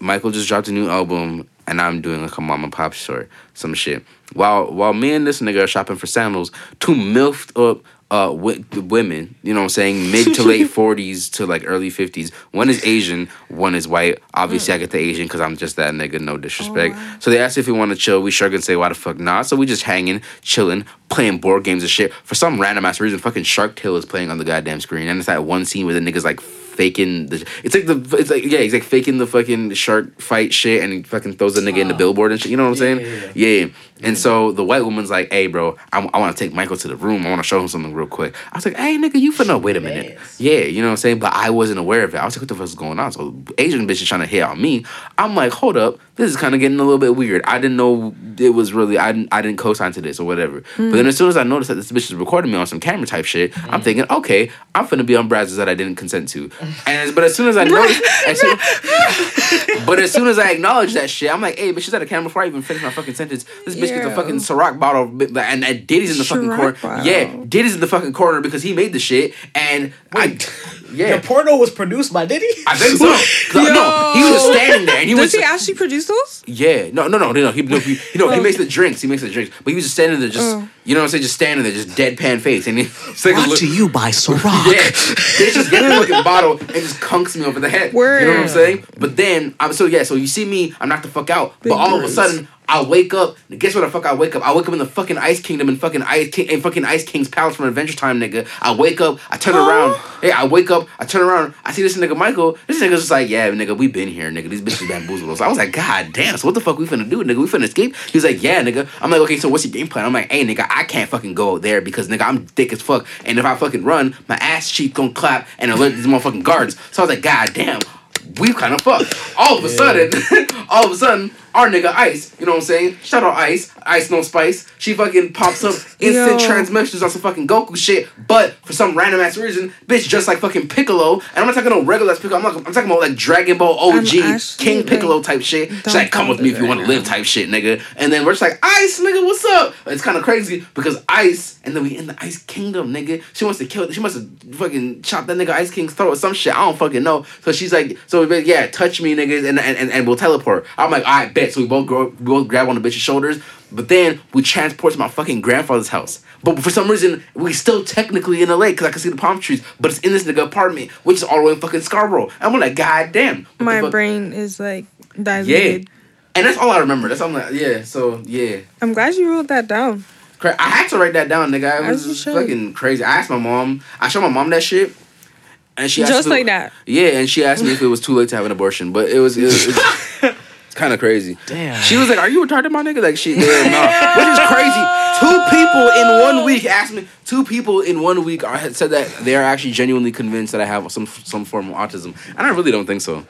Michael just dropped a new album, and I'm doing like a mom and pop store, some shit. While while me and this nigga are shopping for sandals, two milfed up uh wi- women, you know what I'm saying, mid to late 40s to like early 50s. One is Asian, one is white. Obviously, I get the Asian because I'm just that nigga. No disrespect. So they asked if we want to chill. We sure gonna say why the fuck not. So we just hanging, chilling, playing board games and shit. For some random ass reason, fucking Shark Tale is playing on the goddamn screen, and it's that one scene where the niggas like faking the. It's like the. It's like yeah, he's like faking the fucking shark fight shit, and he fucking throws the nigga in the billboard and shit. You know what I'm saying? Yeah. yeah. And so the white woman's like, "Hey, bro, I, I want to take Michael to the room. I want to show him something real quick." I was like, "Hey, nigga, you finna wait a minute." Yeah, you know what I'm saying? But I wasn't aware of it. I was like, "What the fuck is going on?" So Asian bitch is trying to hit on me. I'm like, "Hold up, this is kind of getting a little bit weird." I didn't know it was really. I didn't. I didn't co-sign to this or whatever. But then as soon as I noticed that this bitch is recording me on some camera type shit, I'm mm. thinking, "Okay, I'm finna be on browsers that I didn't consent to." And but as soon as I noticed, as soon- but as soon as I acknowledge that shit, I'm like, hey, bitch, she's that a camera before I even finish my fucking sentence? This bitch gets a fucking Ciroc bottle, and, and Diddy's in the fucking corner. bottle. Yeah, Diddy's in the fucking corner because he made the shit, and Wait. I, yeah, The porno was produced by Diddy. I think so. 'Cause, No, he was standing there, and he was. He actually produce those? Yeah, no, no, no, no. He, no, he, you know, he Oh. makes the drinks. He makes the drinks, but he was just standing there, just Oh. you know, what I'm saying, just standing there, just deadpan face, and he, it's like a Brought look- to you by Ciroc. yeah, they just get the fucking bottle and just kunks me over the head. You know what I'm Word. saying? But then I'm so yeah. So you see me, I'm knocked the fuck out. Big but all of a words. sudden, I wake up. Guess what? The fuck I wake up. I wake up in the fucking Ice Kingdom in fucking Ice King in fucking Ice King's palace from Adventure Time, nigga. I wake up. I turn around. Hey, I wake up. I turn around. I see this nigga Michael. This nigga's just like, yeah, nigga, we been here, nigga. These bitches bamboozled us. I was like, god damn. So what the fuck we finna do, nigga? We finna escape? He was like, yeah, nigga. I'm like, okay, so what's your game plan? I'm like, hey, nigga, I can't fucking go there because nigga, I'm thick as fuck. And if I fucking run, my ass cheek gonna clap and alert these motherfucking guards. So I was like, god damn we kind of fucked. All of a sudden, all of a sudden, our nigga Ice, you know what I'm saying? Shout out Ice, Ice No Spice. She fucking pops up instant transmissions on some fucking Goku shit, but for some random ass reason, bitch just like fucking Piccolo. And I'm not talking no regular ass Piccolo. I'm, I'm talking about like Dragon Ball OG, King like, Piccolo type shit. She's like, come with me if you want to live type shit, nigga. And then we're just like, Ice, nigga, what's up? It's kind of crazy because Ice, and then we in the Ice Kingdom, nigga. She wants to kill. She must have fucking chopped that nigga Ice King's throat or some shit. I don't fucking know. So she's like, so yeah, touch me, niggas, and and, and, and we'll teleport. I'm like, all right, bet. So we both go, we both grab on the bitch's shoulders, but then we transport to my fucking grandfather's house. But for some reason, we still technically in LA because I can see the palm trees, but it's in this nigga apartment, which is all the way in fucking Scarborough. And I'm like, god damn. My brain is like Yeah. dilated. And that's all I remember. That's all I'm like, yeah. So yeah. I'm glad you wrote that down. I had to write that down, nigga. It As was just should. fucking crazy. I asked my mom. I showed my mom that shit, and she asked Just it- like that. Yeah, and she asked me if it was too late to have an abortion, but it was. It was it's, it's kind of crazy. Damn. She was like, "Are you retarded, my nigga?" Like she, yeah, no, which is crazy. Two people in one week asked me. Two people in one week had said that they are actually genuinely convinced that I have some some form of autism, and I really don't think so.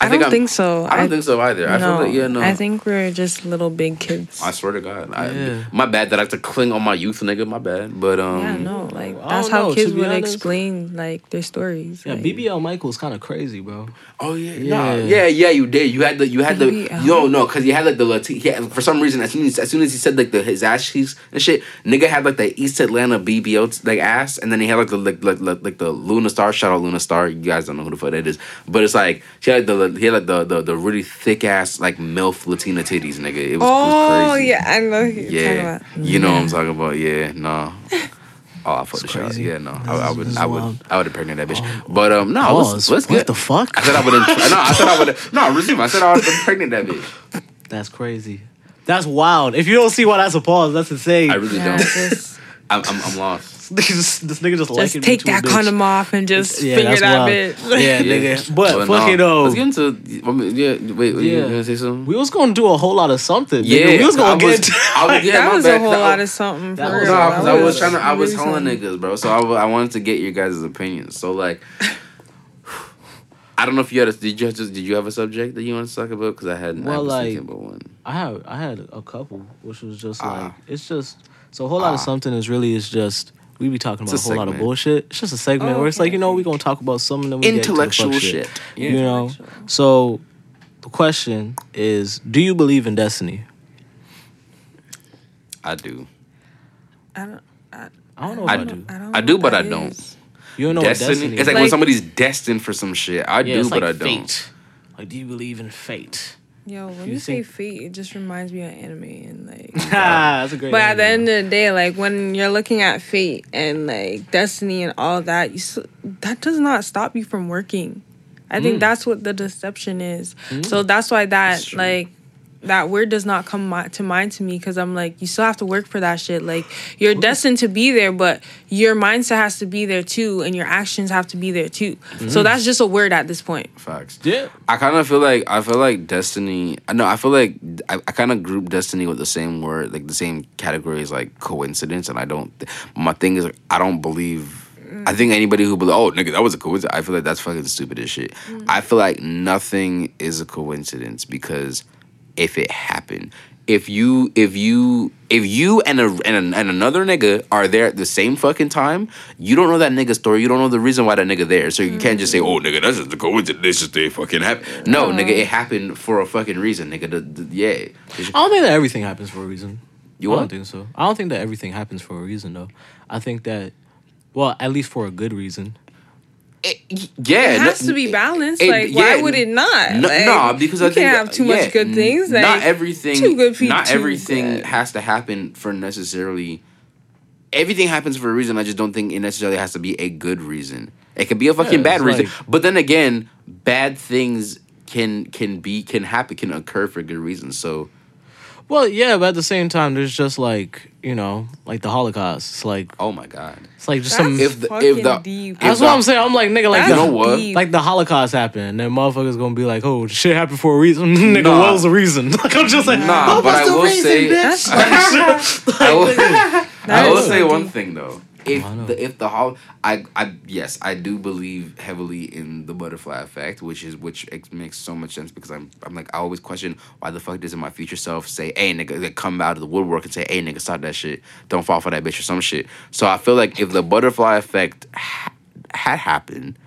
I, don't I'm- think so. I don't think so either. I feel no, like yeah, no. I think we're just little big kids. I swear to God, I, Yeah. my bad that I have to cling on my youth, nigga. My bad, but um, yeah, no, like that's how know, kids be would honest. explain like their stories. Yeah, like, BBL Michael's kind of crazy, bro. Oh yeah, Yeah. yeah, yeah, yeah. You did. You had the, you had the, BBL. no, no, because you had like the Latino. He had, for some reason, as soon as, as soon as he said like the his ass cheeks and shit, nigga had like the East Atlanta BBL like ass, and then he had like the like like, like, like the Luna Star. Shout out Luna Star. You guys don't know who the fuck that is, but it's like she had the he had like the the, the really thick ass like milf Latina titties, nigga. It was, it was Oh yeah, I know. Yeah. You know what I'm talking about? Yeah, no. Oh, I fucked the crazy. Yeah, no, I, I would, this is I would. I would have pregnant that bitch. But um, no, Pause. let's, let's what get the fuck? I said I would no, I said I would. No, resume. I said I would pregnant that bitch. That's crazy. That's wild. If you don't see why that's a pause, that's insane. I really Yeah, don't. I'm, I'm, I'm lost. this, just, this nigga just, Just likened me take to a that bitch. condom off and just Yeah, finger that wild. bitch. Yeah, nigga. But Well, fucking no. um, Let's get into. I mean, yeah, wait, wait, you Yeah. gonna say something? we was gonna do a whole lot of something. Yeah, nigga. we was gonna was- get. I was- yeah, that was bad, a whole 'cause I- lot of something. That for was- real. No, because I was trying to. I was telling something. niggas, bro. So I, I wanted to get your guys' opinions. So like, I don't know if you had a. Did you have to, Did you have a subject that you want to talk about? Because I hadn't. I Well, was like- thinking about one. I had I had a couple, which was just Ah. like it's just so a whole lot of Ah. something is really is just we be talking about a a whole lot of bullshit. It's just a segment Oh, where it's like you know we're gonna talk about something that we get into the fuck Intellectual shit. You know, Intellectual. so the question is, do you believe in destiny? I do. I don't. I, I don't know if I I, do. do. I. I do, but I don't. is. You don't know destiny. what destiny It's like, is. when somebody's destined for some shit. I yeah, do, it's but like I don't. fate. Like, do you believe in fate? Yo, when You you, say fate, it just reminds me of anime and like. That's a great. But at the end of the day, like when you're looking at fate and like destiny and all that, you s- that does not stop you from working. I think mm. that's what the deception is. Mm. So that's why that That's like that word does not come mi- to mind to me because I'm like you still have to work for that shit. Like you're destined to be there, but your mindset has to be there too, and your actions have to be there too. So mm-hmm. that's just a word at this point. Facts. yeah, I kind of feel like I feel like destiny. I know I feel like I, I kind of group destiny with the same word, like the same category as like coincidence. And I don't. My thing is, I don't believe. I think anybody who believe, oh nigga, that was a coincidence. I feel like that's fucking stupid as shit. Mm. I feel like nothing is a coincidence because if it happened, if you if you if you and a and, a, and another nigga are there at the same fucking time, you don't know that nigga's story. You don't know the reason why that nigga there. So you can't just say, "Oh, nigga, that's just a coincidence. This just they fucking happened." No, nigga, it happened for a fucking reason, nigga. The, the, yeah, I don't think that everything happens for a reason. You I don't think so. I don't think that everything happens for a reason though. I think that, well, at least for a good reason. It- yeah, It has no- to be balanced. it- like, why would it not? No, like, no, because you I think can't have too yeah, much good things. n- not everything. too good for not too everything good. has to happen for necessarily. Everything happens for a reason. I just don't think it necessarily has to be a good reason. It could be a fucking Yeah, bad reason. like- but then again, bad things can can be can happen can occur for good reasons. So Well, yeah, but at the same time, there's just like you know, like the Holocaust. It's like oh my god, it's like just That's some. If the- if the- deep. That's if what the- I'm saying. I'm like nigga, like That's You the, know what? deep. like the Holocaust happened, and then motherfuckers gonna be like, "Oh, shit happened for a reason." nigga, Nah. what was the reason? Like I'm just like, Nah, what but I will reason, say- bitch? I will, I will say one thing though. If the if the hol I I yes I do believe heavily in the butterfly effect, which is which makes so much sense because I'm I'm like I always question why the fuck doesn't my future self say, hey nigga, like, come out of the woodwork and say, hey nigga, stop that shit, don't fall for that bitch or some shit. So I feel like if the butterfly effect ha- had happened,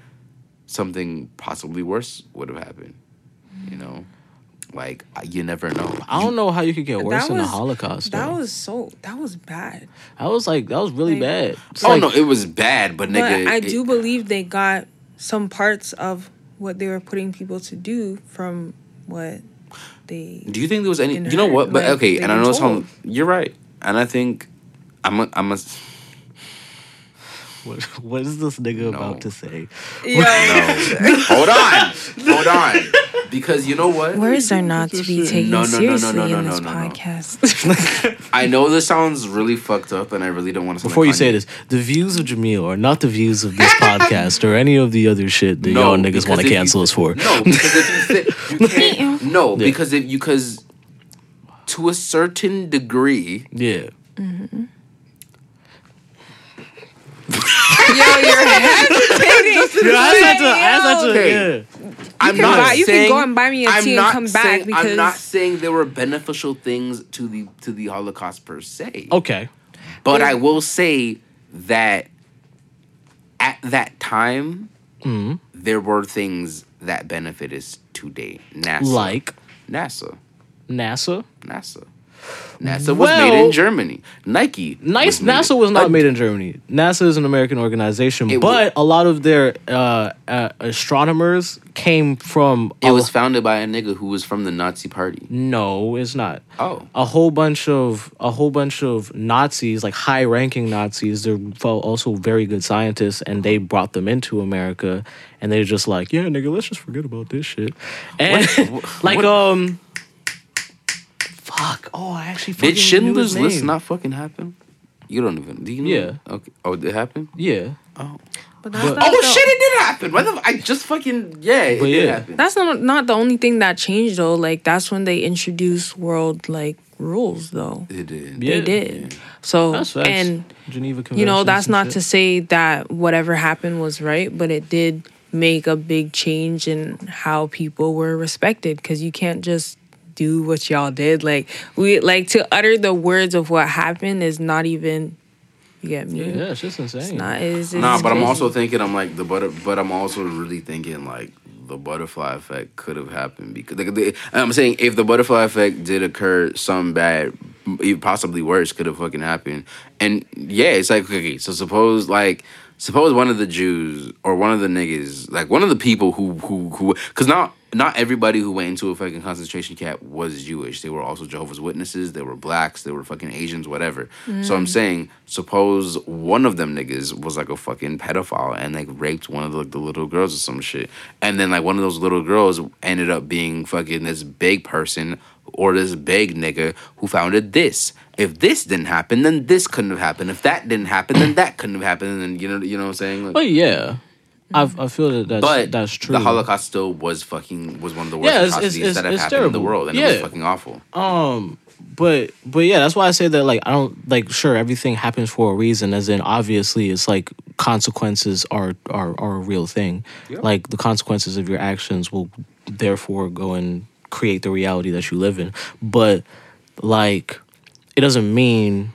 something possibly worse would have happened. You know, like you never know. I don't know how you could get worse That than the Holocaust. That though. was so. That was bad. that was like that was really Like- bad. It's Oh like, no, it was bad, but But nigga, I it- do believe they got some parts of what they were putting people to do from what they. Do you think there was any? You know what? But like, okay, and I been know it's how told. you're right, and I think I'm a, I'm a what, what is this nigga No. about to say? Yo, hold on, hold on, because you know what? words are not to be taken No, no, no, no, seriously no, no, in this no, no. podcast. I know this sounds really fucked up, and I really don't want to. Before you say this, the views of Jameel are not the views of this podcast or any of the other shit that y'all niggas want to if you- cancel us for. No, because if you say you can't. No, because if you because to a certain degree, Yeah. Mm-hmm. Yo, you're hesitating. Yeah, I had to, I had to, Okay. yeah. I'm can not buy- you can saying, go and buy me a I'm tea and not come back saying, I'm not saying there were beneficial things to the to the Holocaust per se. Okay. But I will say that at that time, Mm-hmm. there were things that benefit us today. NASA. Like NASA. NASA. NASA. NASA was made in Germany. Nike. Nice. made NASA was not made in Germany. NASA is an American organization, but a lot of their uh, uh, astronomers came from. It a- was founded by a nigga who was from the Nazi party. no, it's not. Oh. a whole bunch of a whole bunch of Nazis, like high ranking Nazis. They're also very good scientists, and they brought them into America. And they're just like, yeah, nigga, let's just forget about this shit. And What- like, what- um, fuck. Oh, I actually fucking Did knew his Schindler's List name. not fucking happen? You don't even. Do you know? Yeah. Okay. Oh, did it happened. Yeah. Oh. But that's But- not Oh the- shit! It did happen. What the? I just fucking yeah. It But did yeah. happen. That's not not the only thing that changed though. Like that's when they introduced world like rules though. It did. Yeah. They did. So That's facts. and Geneva Convention. you know that's not to say that whatever happened was right, but it did make a big change in how people were respected because you can't just do what y'all did. Like we like to utter the words of what happened is not even. You get me? Yeah, it's just insane. It's not. It's, Nah, it's but I'm also thinking I'm like the butter, but I'm also really thinking like the butterfly effect could have happened because like, the, I'm saying if the butterfly effect did occur, some bad, even possibly worse, could have fucking happened. And yeah, it's like okay, so suppose like suppose one of the Jews or one of the niggas, like one of the people who who who, because not not everybody who went into a fucking concentration camp was Jewish. They were also Jehovah's Witnesses. They were blacks. They were fucking Asians. Whatever. So I'm mm. saying, suppose one of them niggas was like a fucking pedophile and like raped one of the, the little girls or some shit, and then like one of those little girls ended up being fucking this big person or this big nigga who founded this. If this didn't happen, then this couldn't have happened. If that didn't happen, then that couldn't have happened. And you know, you know what I'm saying? Like, But yeah, I I feel that that's but that's true. The Holocaust still was fucking was one of the worst Yeah, it's- atrocities it's- that have it's happened in the world, and it was fucking awful. Um, but but yeah, that's why I say that like I don't like sure everything happens for a reason. As in, obviously, it's like consequences are are are a real thing. Like the consequences of your actions will therefore go and create the reality that you live in. But like, it doesn't mean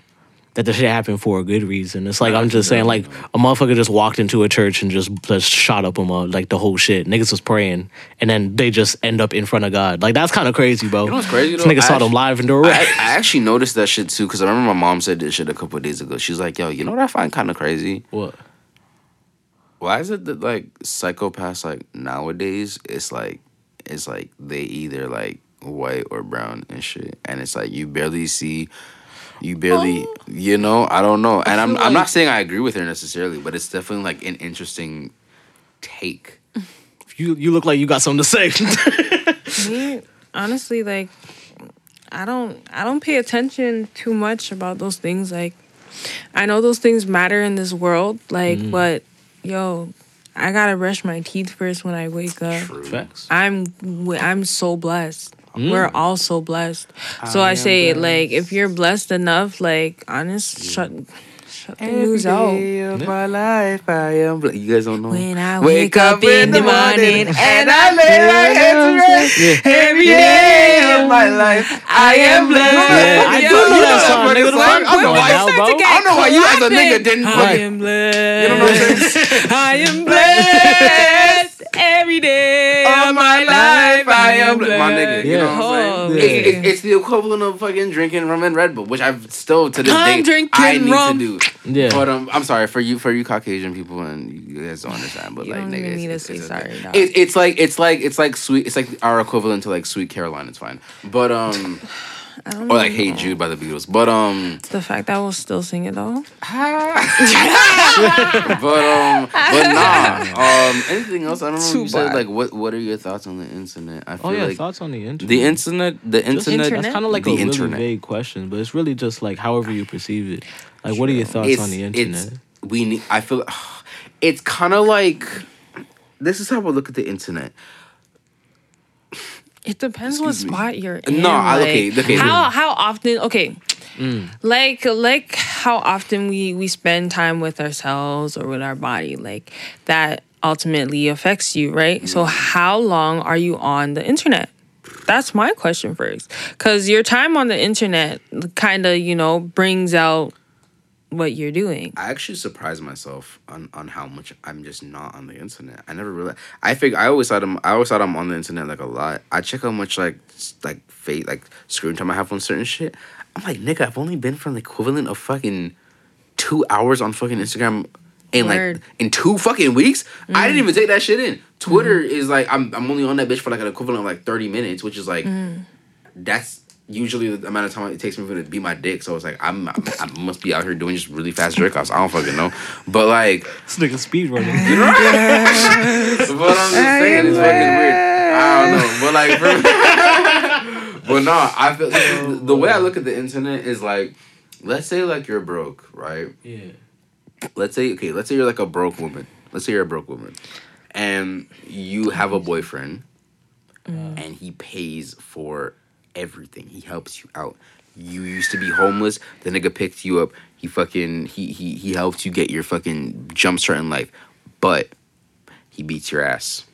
that the shit happened for a good reason. It's like I'm just saying, like a motherfucker just walked into a church and just just shot up them all, like the whole shit. Niggas was praying, and then they just end up in front of God. Like that's kind of crazy, bro. You know what's crazy, This though? nigga I saw them live in I, direct. I actually noticed that shit too because I remember my mom said this shit a couple of days ago. She's like, "Yo, you know what I find kind of crazy? what? Why is it that like psychopaths like nowadays? It's like it's like they either like white or brown and shit, and it's like you barely see." You barely, you know, I don't know, and I'm feel I'm not saying I agree with her necessarily, but it's definitely like an interesting take. You you look like you got something to say. Me, honestly, like I don't I don't pay attention too much about those things. Like I know those things matter in this world, like, Mm. but yo, I gotta brush my teeth first when I wake up. True. Facts. I'm I'm so blessed. Mm. We're all so blessed. So I, am say, like, if you're blessed enough, like, honest, shut shut the news out. of my life, I am. Bl- you guys don't know. When I wake up in the morning and I lay my head to rest, every day of my life, I am blessed. Yeah, I do know that song, nigga. The fuck? I don't know why. I don't know why you as a nigga didn't. I am blessed. You know what I'm saying? I am blessed. My nigga, you know what I'm Oh, saying? yeah. It's, it's, it's the equivalent of fucking drinking rum and Red Bull, which I've still to this I'm day drinking I need rum. to do. Yeah. But um, I'm sorry for you for you Caucasian people and you guys don't understand. But You like, don't nigga, even it's, need to it's, say it's sorry, Okay. dog. It, it's like it's like it's like sweet. It's like our equivalent to like Sweet Caroline. It's fine. But um, I don't or like know. Hey Jude by the Beatles. But um. The fact that we'll still sing it though. but um, but nah. Um, anything else? I don't know. Too You said bad. like, what what are your thoughts on the internet? I feel Oh yeah, like thoughts on the internet. the internet, the internet, internet? That's kind of like the a really internet. vague question, but it's really just like however you perceive it. Like, what are your thoughts It's, on the internet? we need. I feel it's kind of like this is how I look at the internet. It depends what Excuse me. spot you're in. No, I- like, okay, okay. How how often? Okay, mm. like like how often we we spend time with ourselves or with our body, like that ultimately affects you, right? So mm. how long are you on the internet? That's my question first, because your time on the internet kind of you know brings out what you're doing. I actually surprised myself on, on how much I'm just not on the internet. I never realized. I think I always thought I'm I always thought I'm on the internet like a lot. I check how much like like fate like screen time I have on certain shit. I'm like nigga, I've only been from the equivalent of fucking two hours on fucking Instagram in Word. like in two fucking weeks. I didn't mm. even take that shit in. Twitter mm. is like I'm I'm only on that bitch for like an equivalent of like thirty minutes, which is like mm. that's usually the amount of time it takes me for to beat my dick. So it's like I'm, I must be out here doing just really fast jerk offs. I don't fucking know, but like, This nigga speed running. but I'm just saying it's fucking weird. I don't know, but like, for, but no, I feel the way I look at the internet is like let's say like you're broke, right? Yeah. Let's say okay, let's say you're like a broke woman. Let's say you're a broke woman, and you have a boyfriend, uh. and he pays for everything. He helps you out. You used to be homeless. The nigga picked you up. He fucking he he he helped you get your fucking jump start in life, but he beats your ass.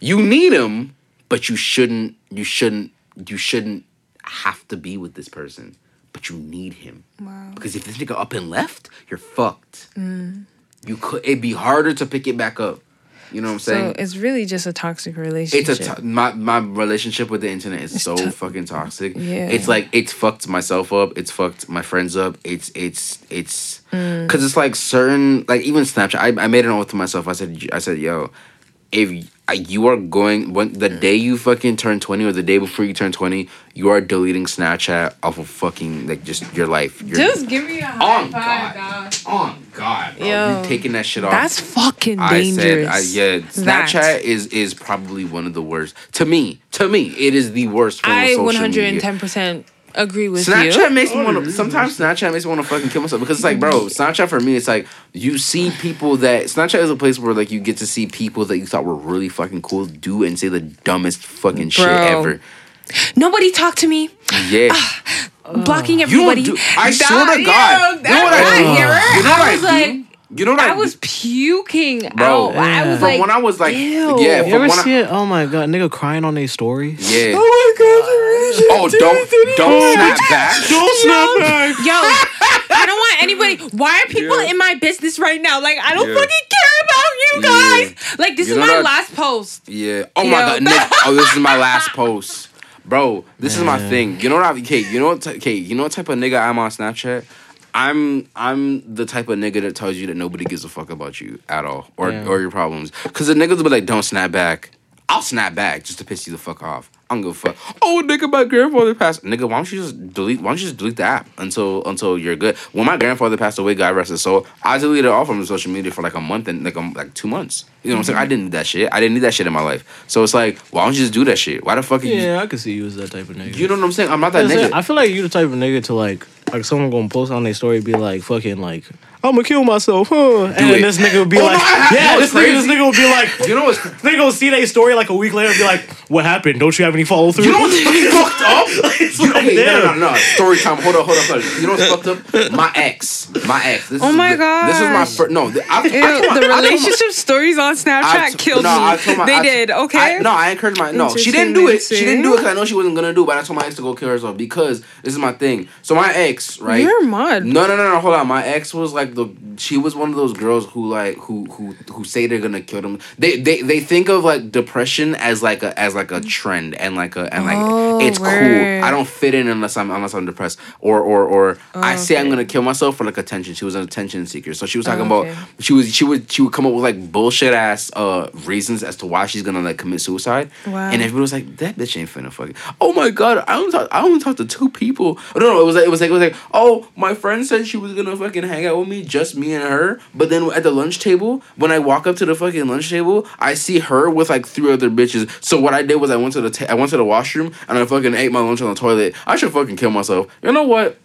You need him, but you shouldn't. You shouldn't. You shouldn't have to be with this person, but you need him. Wow. Because if this nigga up and left, you're fucked. Mm. You could. It'd be harder to pick it back up. You know what I'm So saying? So it's really just a toxic relationship. It's a to- my my relationship with the internet is so to- fucking toxic. Yeah. It's like it's fucked myself up. It's fucked my friends up. It's it's it's Mm. because it's like certain like even Snapchat. I, I made an oath to myself. I said I said yo, if you are going when the mm. day you fucking turn twenty or the day before you turn twenty, you are deleting Snapchat off of fucking like just your life. Your, just give me a high on five, God, dog. on God, bro. Yo, you taking that shit off. That's fucking I dangerous. said, I, yeah, That. Snapchat is is probably one of the worst. To me, to me, it is the worst. Form I of social 110 percent agree with Snapchat you. makes me oh, want to. Sometimes Snapchat makes me want to fucking kill myself because it's like, bro, mm-hmm. Snapchat for me, it's like you see people that Snapchat is a place where like you get to see people that you thought were really fucking cool do and say the dumbest fucking shit ever. Nobody talk to me. Yeah, Blocking you everybody. don't do. I Dog, swear to God, you know what I that- do? You know I I was do? like- You know what I I was puking Bro, out. I was From like, when I was like, ew. yeah, You ever when I, it? Oh my god, nigga crying on their story. yeah. oh my god, Oh, don't don't snap back. Don't snap back. Yo, I don't want anybody. Why are people Yeah. in my business right now? Like, I don't Yeah. fucking care about you guys. Like, this You is my that- last post. Yeah. Oh my god, Nick. Oh, this is my last post, bro. This is my thing. You know what? I, okay, you know what? Okay, you know what type of nigga I'm on Snapchat. I'm I'm the type of nigga that tells you that nobody gives a fuck about you at all or Yeah. or your problems. Cause the niggas will be like, don't snap back. I'll snap back just to piss you the fuck off. I am gonna fuck. Oh, nigga, my grandfather passed. Nigga, why don't you just delete? Why don't you just delete the app until until you're good? When my grandfather passed away, God rest his soul, I deleted it all from social media for like a month and like um, like two months. You know what I'm saying? I didn't need that shit. I didn't need that shit in my life. So it's like, why don't you just do that shit? Why the fuck are you? Yeah, I can see you as that type of nigga. You know what I'm saying? I'm not that nigga. I feel like you're the type of nigga to like like someone gonna post on their story be like fucking like I'm gonna kill myself, huh? And then it. this nigga would be Oh, no, like, I yeah, no, this nigga, this nigga would be like, You know what's they gonna see their story like a week later and be like, what happened? Don't you have any follow through? you know what's fucking fucked up? It's You, like, okay, no, no, no, no. Story time. Hold on, hold on, hold on. You know what's fucked up? My ex, my ex. This Oh is, my This is my gosh. first. No, th- I, I, Ew, told my- I the told my- relationship stories on Snapchat I t- killed no, I me. told my- they I- did, okay? I, no, I encouraged my no. She didn't do it. She didn't do it because I know she wasn't gonna do. it, But I told my ex to go kill herself because this is my thing. So my ex, right? You're mud. No, no, no, no. Hold on. My ex was like the. She was one of those girls who like who who who say they're gonna kill them. They they they think of like depression as like a as like a trend and like a and like Oh, it's word. cool. I don't fit in unless I'm unless I'm depressed or or or I say I'm gonna kill myself for like attention. She was an attention seeker, so she was talking Okay. about she was she would she would come up with like bullshit ass uh reasons as to why she's gonna like commit suicide. Wow. And everybody was like, that bitch ain't finna fucking. Oh my god, I don't talk I only talked to two people. No, no, it was like it was like it was like oh my friend said she was gonna fucking hang out with me, just me and her. But then at the lunch table, when I walk up to the fucking lunch table, I see her with like three other bitches. So what I did was I went to the ta- I went to the washroom and I fucking ate my lunch on the toilet. I should fucking kill myself. You know what?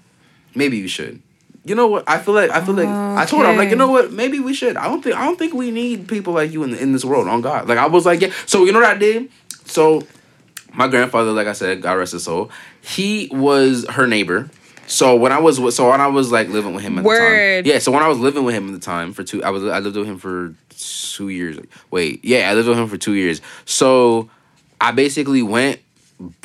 Maybe you should. You know what? I feel like I feel like oh, I told her I'm like you know what? Maybe we should. I don't think I don't think we need people like you in in this world. On God, like I was like yeah. So you know what I did? So my grandfather, like I said, God rest his soul, he was her neighbor. So when I was with- so when I was like living with him at Word. the time, yeah. So when I was living with him at the time for two, I was I lived with him for two years. Wait, yeah, I lived with him for two years. So I basically went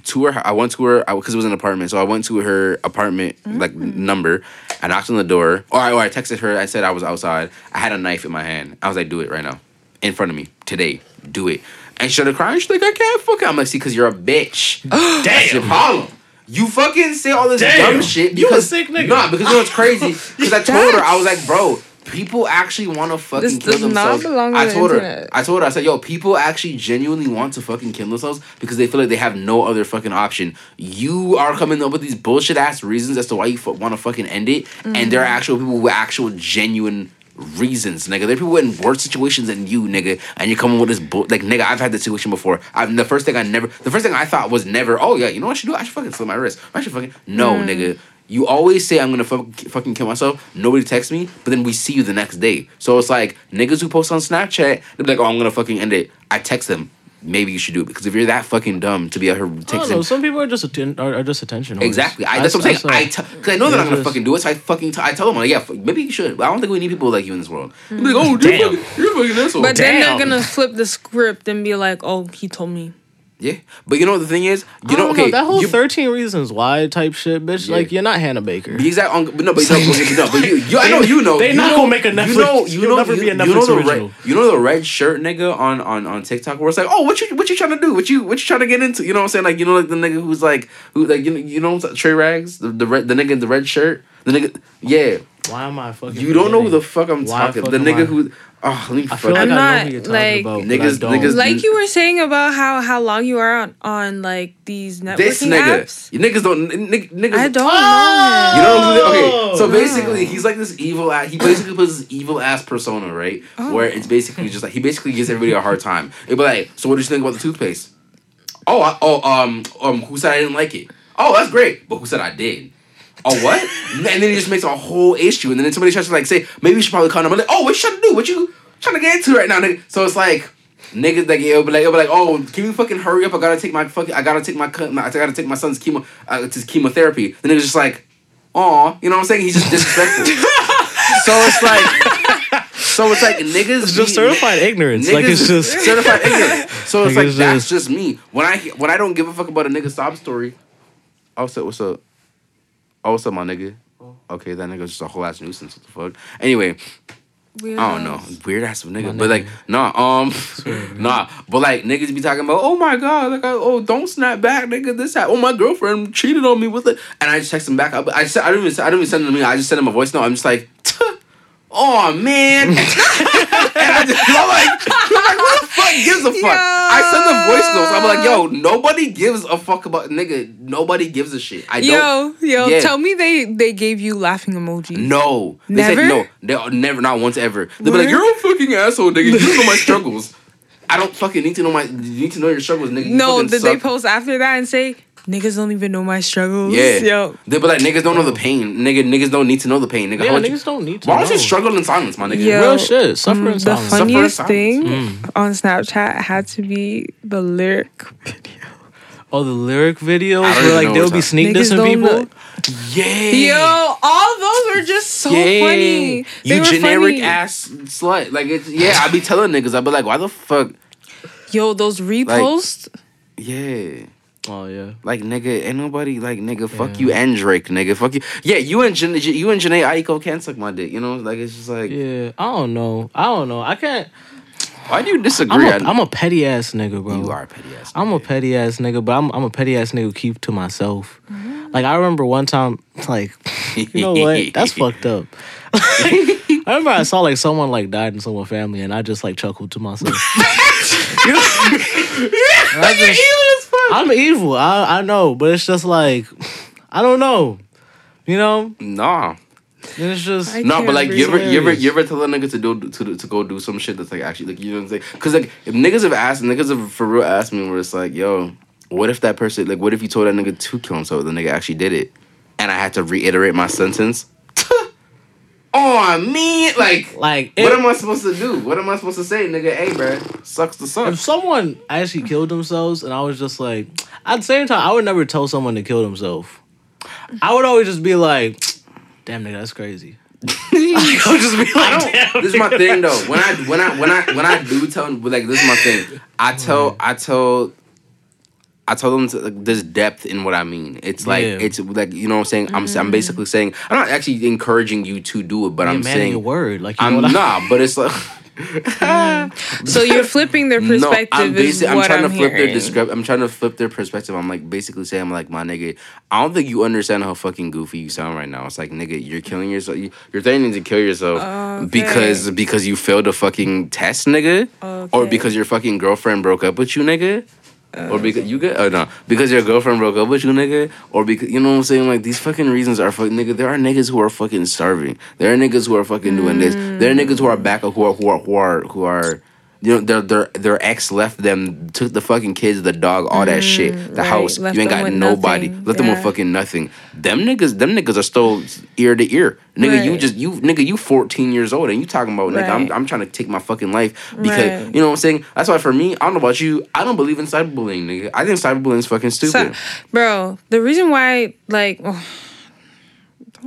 to her. I went to her because it was an apartment. So I went to her apartment like mm. number. I knocked on the door, or I, or I texted her. I said I was outside. I had a knife in my hand. I was like, "Do it right now, in front of me today. Do it." And she started crying. She's like, "I can't fuck it." I'm like, "See, because you're a bitch. That's your problem." You fucking say all this Damn. dumb shit You a because sick nigga. Nah, because you know what's crazy? Because I told her I was like, bro, people actually want to fucking This kill does not themselves. belong on I the told her, internet. I told her, I said, yo, people actually genuinely want to fucking kill themselves because they feel like they have no other fucking option. You are coming up with these bullshit ass reasons as to why you f- want to fucking end it, and there are Mm. actual people with actual genuine reasons, nigga. There are people in worse situations than you, nigga, and you're coming with this bull. Like, nigga, I've had this situation before. I've the first thing I never, the first thing I thought was never, oh yeah, you know what I should do? I should fucking slit my wrist. I should fucking no, Mm. nigga. You always say I'm gonna fuck, fucking kill myself. Nobody texts me, but then we see you the next day. So it's like niggas who post on Snapchat, they're like, "Oh, I'm gonna fucking end it." I text them. Maybe you should do it because if you're that fucking dumb to be out here I don't know. Some people are just atten- are, are just attention. whores. exactly. I, that's what I'm saying. I I, t- cause I know that I'm gonna Yes. fucking do it. So I fucking t- I tell them like, yeah, f- maybe you should. But I don't think we need people like you in this world. They're like, mm. oh, you're Damn. fucking, you're fucking asshole. But then they're gonna flip the script and be like, "Oh, he told me." Yeah, but you know what the thing is, you I know, don't okay, that whole you, thirteen reasons why type shit, bitch. Yeah. Like you're not Hannah Baker. The exact on, but no, but, no, but, no, but you, you, I know you know. They you not know, gonna make a Netflix- You know, you you'll know, never you, be a you know Netflix the original. red, you know the red shirt nigga on on on TikTok where it's like, oh, what you what you trying to do? What you what you trying to get into? You know what I'm saying? Like you know, like the nigga who's like who like you know you know Trey Rags, the the red the nigga in the red shirt, the nigga, yeah. Why am I fucking? You don't know who the fuck I'm Why talking. fuck The nigga I- who. Oh, let me I feel like I'm I know not, who you're talking like- about. Niggas- but I don't. niggas- Like you were saying about how how long you are on on like these networking this nigga, apps. you niggas don't n- n- niggas. I don't Oh! You know who? They, okay, Oh. so basically, he's like this evil. ass He basically puts this evil ass persona, right? Oh. Where it's basically just like he basically gives everybody a hard time. It'd be like, so what did you think about the toothpaste? Oh, I, oh, um, um, who said I didn't like it? Oh, that's great, but who said I did? Oh, what? and then he just makes a whole issue, and then somebody tries to like say, maybe you should probably call him. I'm like, oh, what you trying to do? What you trying to get into right now, nigga? So it's like. Niggas like it'll be like it'll be like oh can you fucking hurry up I gotta take my fucking I gotta take my, my I gotta take my son's chemo uh, to his chemotherapy the nigga's just like Aw, you know what I'm saying? He's just disrespectful. so it's like, so it's like niggas. It's just be- certified ignorance. Like it's just certified ignorance. So it's Like, like it's that's just- just me. When I when I don't give a fuck about a nigga sob story, I'll say what's up. Oh, what's up, my nigga? Okay, that nigga's just a whole ass nuisance. What the fuck? Anyway, I don't know. Weird ass nigga. My But like, nah, um, nah. But like, niggas be talking about, oh my god, like, I, oh, don't snap back, nigga. This, that. Oh, my girlfriend cheated on me with it, and I just text him back. I, I, said, I don't even, I don't even send him to me. I just send him a voice note. I'm just like, oh man, and I just, I'm like, I'm like, what the fuck gives a fuck? I send the voice notes. I'm like, yo, nobody gives a fuck about nigga. Nobody gives a shit. I don't. Yo, yo, Yeah. tell me they they gave you laughing emoji. No. They Never? said no. They never, not once ever. They'll be like, you're a fucking asshole, nigga. You don't know my struggles. I don't fucking need to know my. You need to know your struggles, nigga. You No, did they post after that and say niggas don't even know my struggles? Yeah. Yo. They be like, niggas don't know the pain. Nigga, niggas don't need to know the pain, nigga. yeah, How would you- niggas don't need to. Why don't you know. struggle in silence, my nigga? Yo. Real shit. Suffer Mm, in the silence. Suffer in funniest silence. thing Mm. on Snapchat had to be the lyric video. Oh, the lyric videos I don't where like know they'll be up. sneak Niggas dissing people. know- Yeah. Yo, all those were just so Yeah. funny. They You were generic funny. ass slut. Like, it's, yeah, I be telling niggas, I be like, why the fuck? Yo, those reposts. Yeah. Oh yeah. Like nigga, ain't nobody like nigga. Fuck you and Drake, nigga. Fuck you. Yeah, you and Jan- you and Jhené Aiko can suck my dick. You know, like it's just like Yeah. I don't know. I don't know. I can't. why do you I'm disagree? a, I- I'm a petty ass nigga, bro. you are a petty ass. I'm a petty ass nigga, but I'm I'm a petty ass nigga who keep to myself. Mm-hmm. Like I remember one time, like you know what? That's fucked up. I remember I saw like someone like died in someone's family, and I just like chuckled to myself. You know? And I just- I'm evil. I I know, but it's just like I don't know. You know, Nah, And it's just I no, but like you ever, you ever, you ever tell a nigga to do to to go do some shit that's like actually like you know what I'm saying? Because like if niggas have asked, niggas have for real asked me where it's like, yo, what if that person like what if you told that nigga to kill himself, the nigga actually did it, and I had to reiterate my sentence. Oh me, like like What if, am I supposed to do? What am I supposed to say, nigga? Hey, bruh, sucks to suck. if someone actually killed themselves, and I was just like, at the same time, I would never tell someone to kill themselves. I would always just be like, damn nigga, that's crazy. I would just be like. This is my thing though. When I when I when I when I do tell like this is my thing. I tell mm. I tell I tell them to, like, there's depth in what I mean. It's like Yeah. it's like you know what I'm saying. I'm I'm mm-hmm. basically saying I'm not actually encouraging you to do it, but Yeah, I'm man, saying your word. Like you I'm know what I- not. But it's like. So you're flipping their perspective. No, I'm, is basi- I'm what trying I'm to flip hearing. their descrip- I'm trying to flip their perspective. I'm like basically saying, I'm like, my nigga, I don't think you understand how fucking goofy you sound right now. It's like, nigga, you're killing yourself. You- You're threatening to kill yourself Okay. because because you failed a fucking test, nigga, or because your fucking girlfriend broke up with you, nigga. Or because you get, oh no, because your girlfriend broke up with you, nigga. Or because you know what I'm saying, like these fucking reasons are fucking nigga. There are niggas who are fucking starving. There are niggas who are fucking doing this. There are niggas who are back up who are who are who are who are you know their their their ex left them, took the fucking kids, the dog, all that shit, the Mm, right. house. Left you ain't got nobody. nothing. Left them with fucking nothing. Them niggas, them niggas are still ear to ear. Nigga, you just you nigga, you 14 years old and you talking about nigga, I'm I'm trying to take my fucking life because Right. you know what I'm saying? That's why for me, I don't know about you, I don't believe in cyberbullying, nigga. I think cyberbullying is fucking stupid. So, bro, the reason why, like, oh,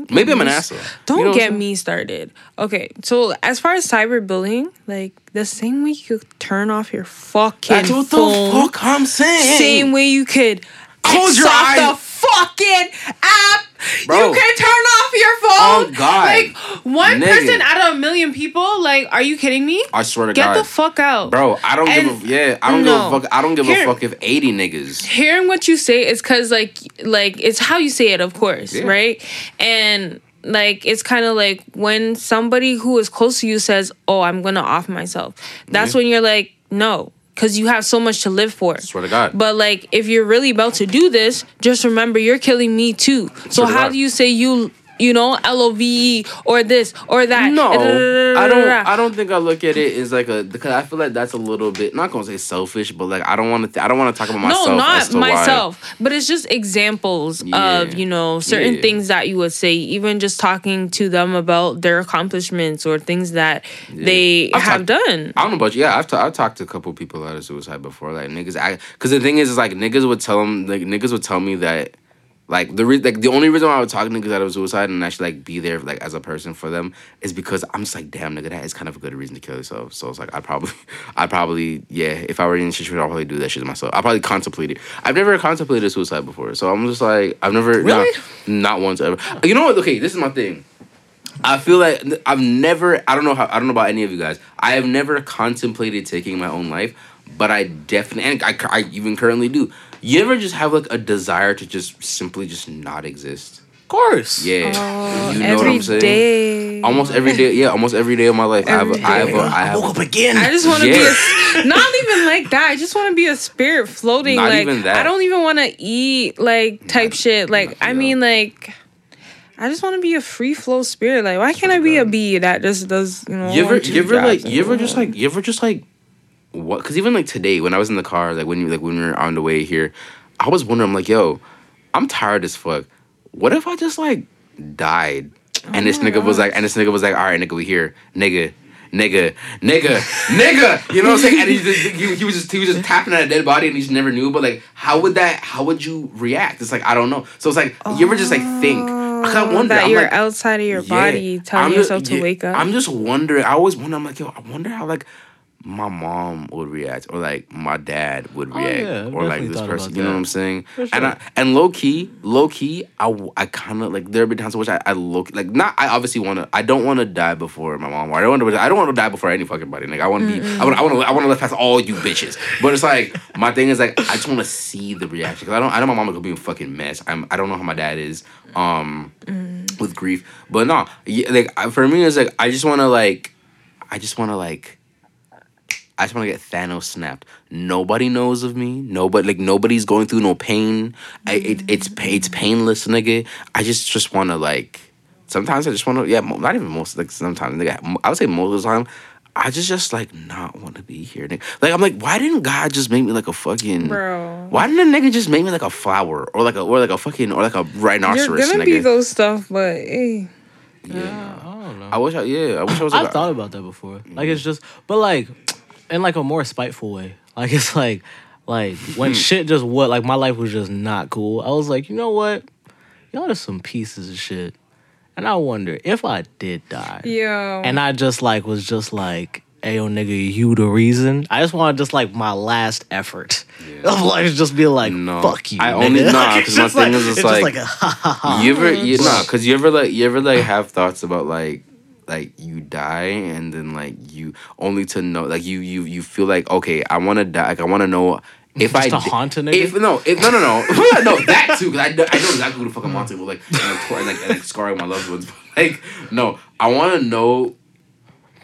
Maybe I'm an asshole. don't You know get me started. Okay, so as far as cyberbullying, like the same way you could turn off your fucking That's what phone, the fuck I'm saying. same way you could Close your eyes. the fucking app. Bro. You can turn off your phone. Oh, God. Like one Nigga. person out of a million people. Like, are you kidding me? I swear to Get God. Get the fuck out, Bro, I don't And- give a yeah, I don't no. give a fuck. I don't give Here- a fuck if 80 niggas. hearing what you say is because like like it's how you say it of course Yeah. right and like it's kind of like when somebody who is close to you says oh i'm gonna off myself that's when you're like no because you have so much to live for Swear to God. but like if you're really about to do this just remember you're killing me too so how God. do you say you you know l-o-v-e or this or that No, I don't. I don't think I look at it as like a because I feel like that's a little bit not gonna say selfish, but like I don't want to. Th- I don't want to talk about myself. no, not to why- myself, but it's just examples Yeah. of you know certain Yeah. things that you would say, even just talking to them about their accomplishments or things that they I've have talked- done. I don't know about you. Yeah, I've, ta- I've talked to a couple people out of suicide before. Like niggas, I because the thing is, is like niggas would tell them, like niggas would tell me that, like the re- like the only reason why I was talking to niggas out of suicide and actually like be there like as a person for them is because I'm just like, damn nigga, that is kind of a good reason to kill yourself. So it's like I probably, I probably yeah, if I were in a situation, I'd probably do that shit myself. I probably contemplate it. I've never contemplated suicide before, so I'm just like, I've never Really? not, not once ever. You know what? Okay, this is my thing. I feel like I've never. I don't know how. I don't know about any of you guys. I have never contemplated taking my own life, but I definitely, and I, I even currently do. You ever just have like a desire to just simply just not exist? Of course. Yeah, Oh, you know what I'm saying. day. Almost every day. Yeah, almost every day of my life. I have. A, I have. A, day. I have. woke up again. I just want to Yeah. be a, not even like that. I just want to be a spirit floating. Not like even that. I don't even want to eat like type Not- shit. Like I yeah. mean like. I just want to be a free flow spirit. Like, why can't I be a bee that just does, you know? you ever one, two you ever like jobs you ever just like you ever just like what because even like today when i was in the car like when you like when we were on the way here i was wondering i'm like yo i'm tired as fuck what if i just like died and this Oh nigga was like and this nigga was like all right nigga we here nigga Nigga, nigga, nigga, you know what I'm saying? And he, just, he, he was just he was just tapping at a dead body, and he just never knew. But like, how would that? How would you react? It's like I don't know. So it's like you ever just like think? I kind of wonder. that I'm you're like, outside of your yeah. body telling I'm just- yourself to yeah, wake up. I'm just wondering. I always wonder. I'm like, yo, I wonder how like my mom would react, or like my dad would Oh, react, yeah, or like this person. You know what I'm saying? For And. I, and low key, low key, i, I kind of like there have been times in which I, I look like not. I obviously want to. I don't want to die before my mom. Or I don't want to. I don't want to die before any fucking body. Like I want to be. I want. I want to. I want to live past all you bitches. But it's like my thing is like I just want to see the reaction because I don't. I know my mom is gonna be a fucking mess. I'm. I don't know how my dad is. Um with grief. But no, like for me, it's like I just want to like, I just want to like, I just want to get Thanos snapped. Nobody knows of me. Nobody like nobody's going through no pain. I, it, it's it's painless, nigga. I just just want to like. Sometimes I just want to yeah, mo- not even most like sometimes nigga. I would say most of the time. I just just like not want to be here, nigga. Like I'm like, why didn't God just make me like a fucking Bro. Why didn't a nigga just make me like a flower or like a or like a fucking or like a rhinoceros? You're rhinoceros, gonna nigga? be those stuff, but hey. yeah. I don't know. I wish I yeah, I wish I was like I've thought about that before. Like mm. it's just, but like, in like a more spiteful way. Like it's like, like when hmm. shit just what like my life was just not cool. I was like, you know what, y'all are some pieces of shit, and I wonder if I did die, Yeah. and I just like was just like, hey yo nigga, you the reason. I just want just like my last effort of like just be like, No. fuck you. I nigga. only- nah, Like, 'cause it's my just thing like, is it's it's like- just like a ha ha ha. you ever you nah, cause you ever like you ever like have thoughts about like like you die and then like you only to know like you you you feel like okay I want to die like I want to know if I Just to di- haunt a nigga? if no if no no no no that too 'cause I, I know exactly who the fuck I'm haunting with like and like, and, like, and, like scarring my loved ones but, like no I want to know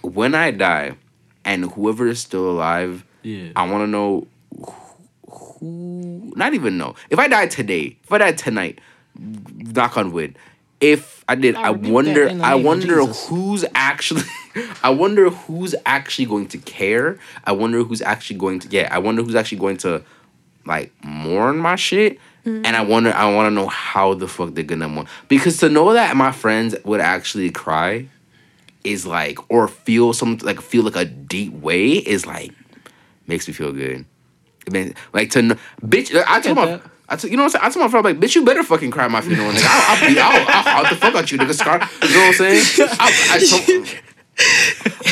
when I die and whoever is still alive Yeah. I want to know who, who, not even know. If I die today, if I died tonight, knock on wood, if I did, I, I wonder. I wonder who's actually. I wonder who's actually going to care. I wonder who's actually going to. Yeah, I wonder who's actually going to, like, mourn my shit. And I wonder. I want to know how the fuck they're gonna mourn because to know that my friends would actually cry, is like or feel some like feel like a deep way is like makes me feel good. I mean, like to know, bitch. I told my. that. I t- you know what I'm saying? I told my friend like, bitch, you better fucking cry at my funeral, nigga. I'll, I'll be, I'll, I'll, the fuck out you, nigga. Scar, you know what I'm saying? I, I told,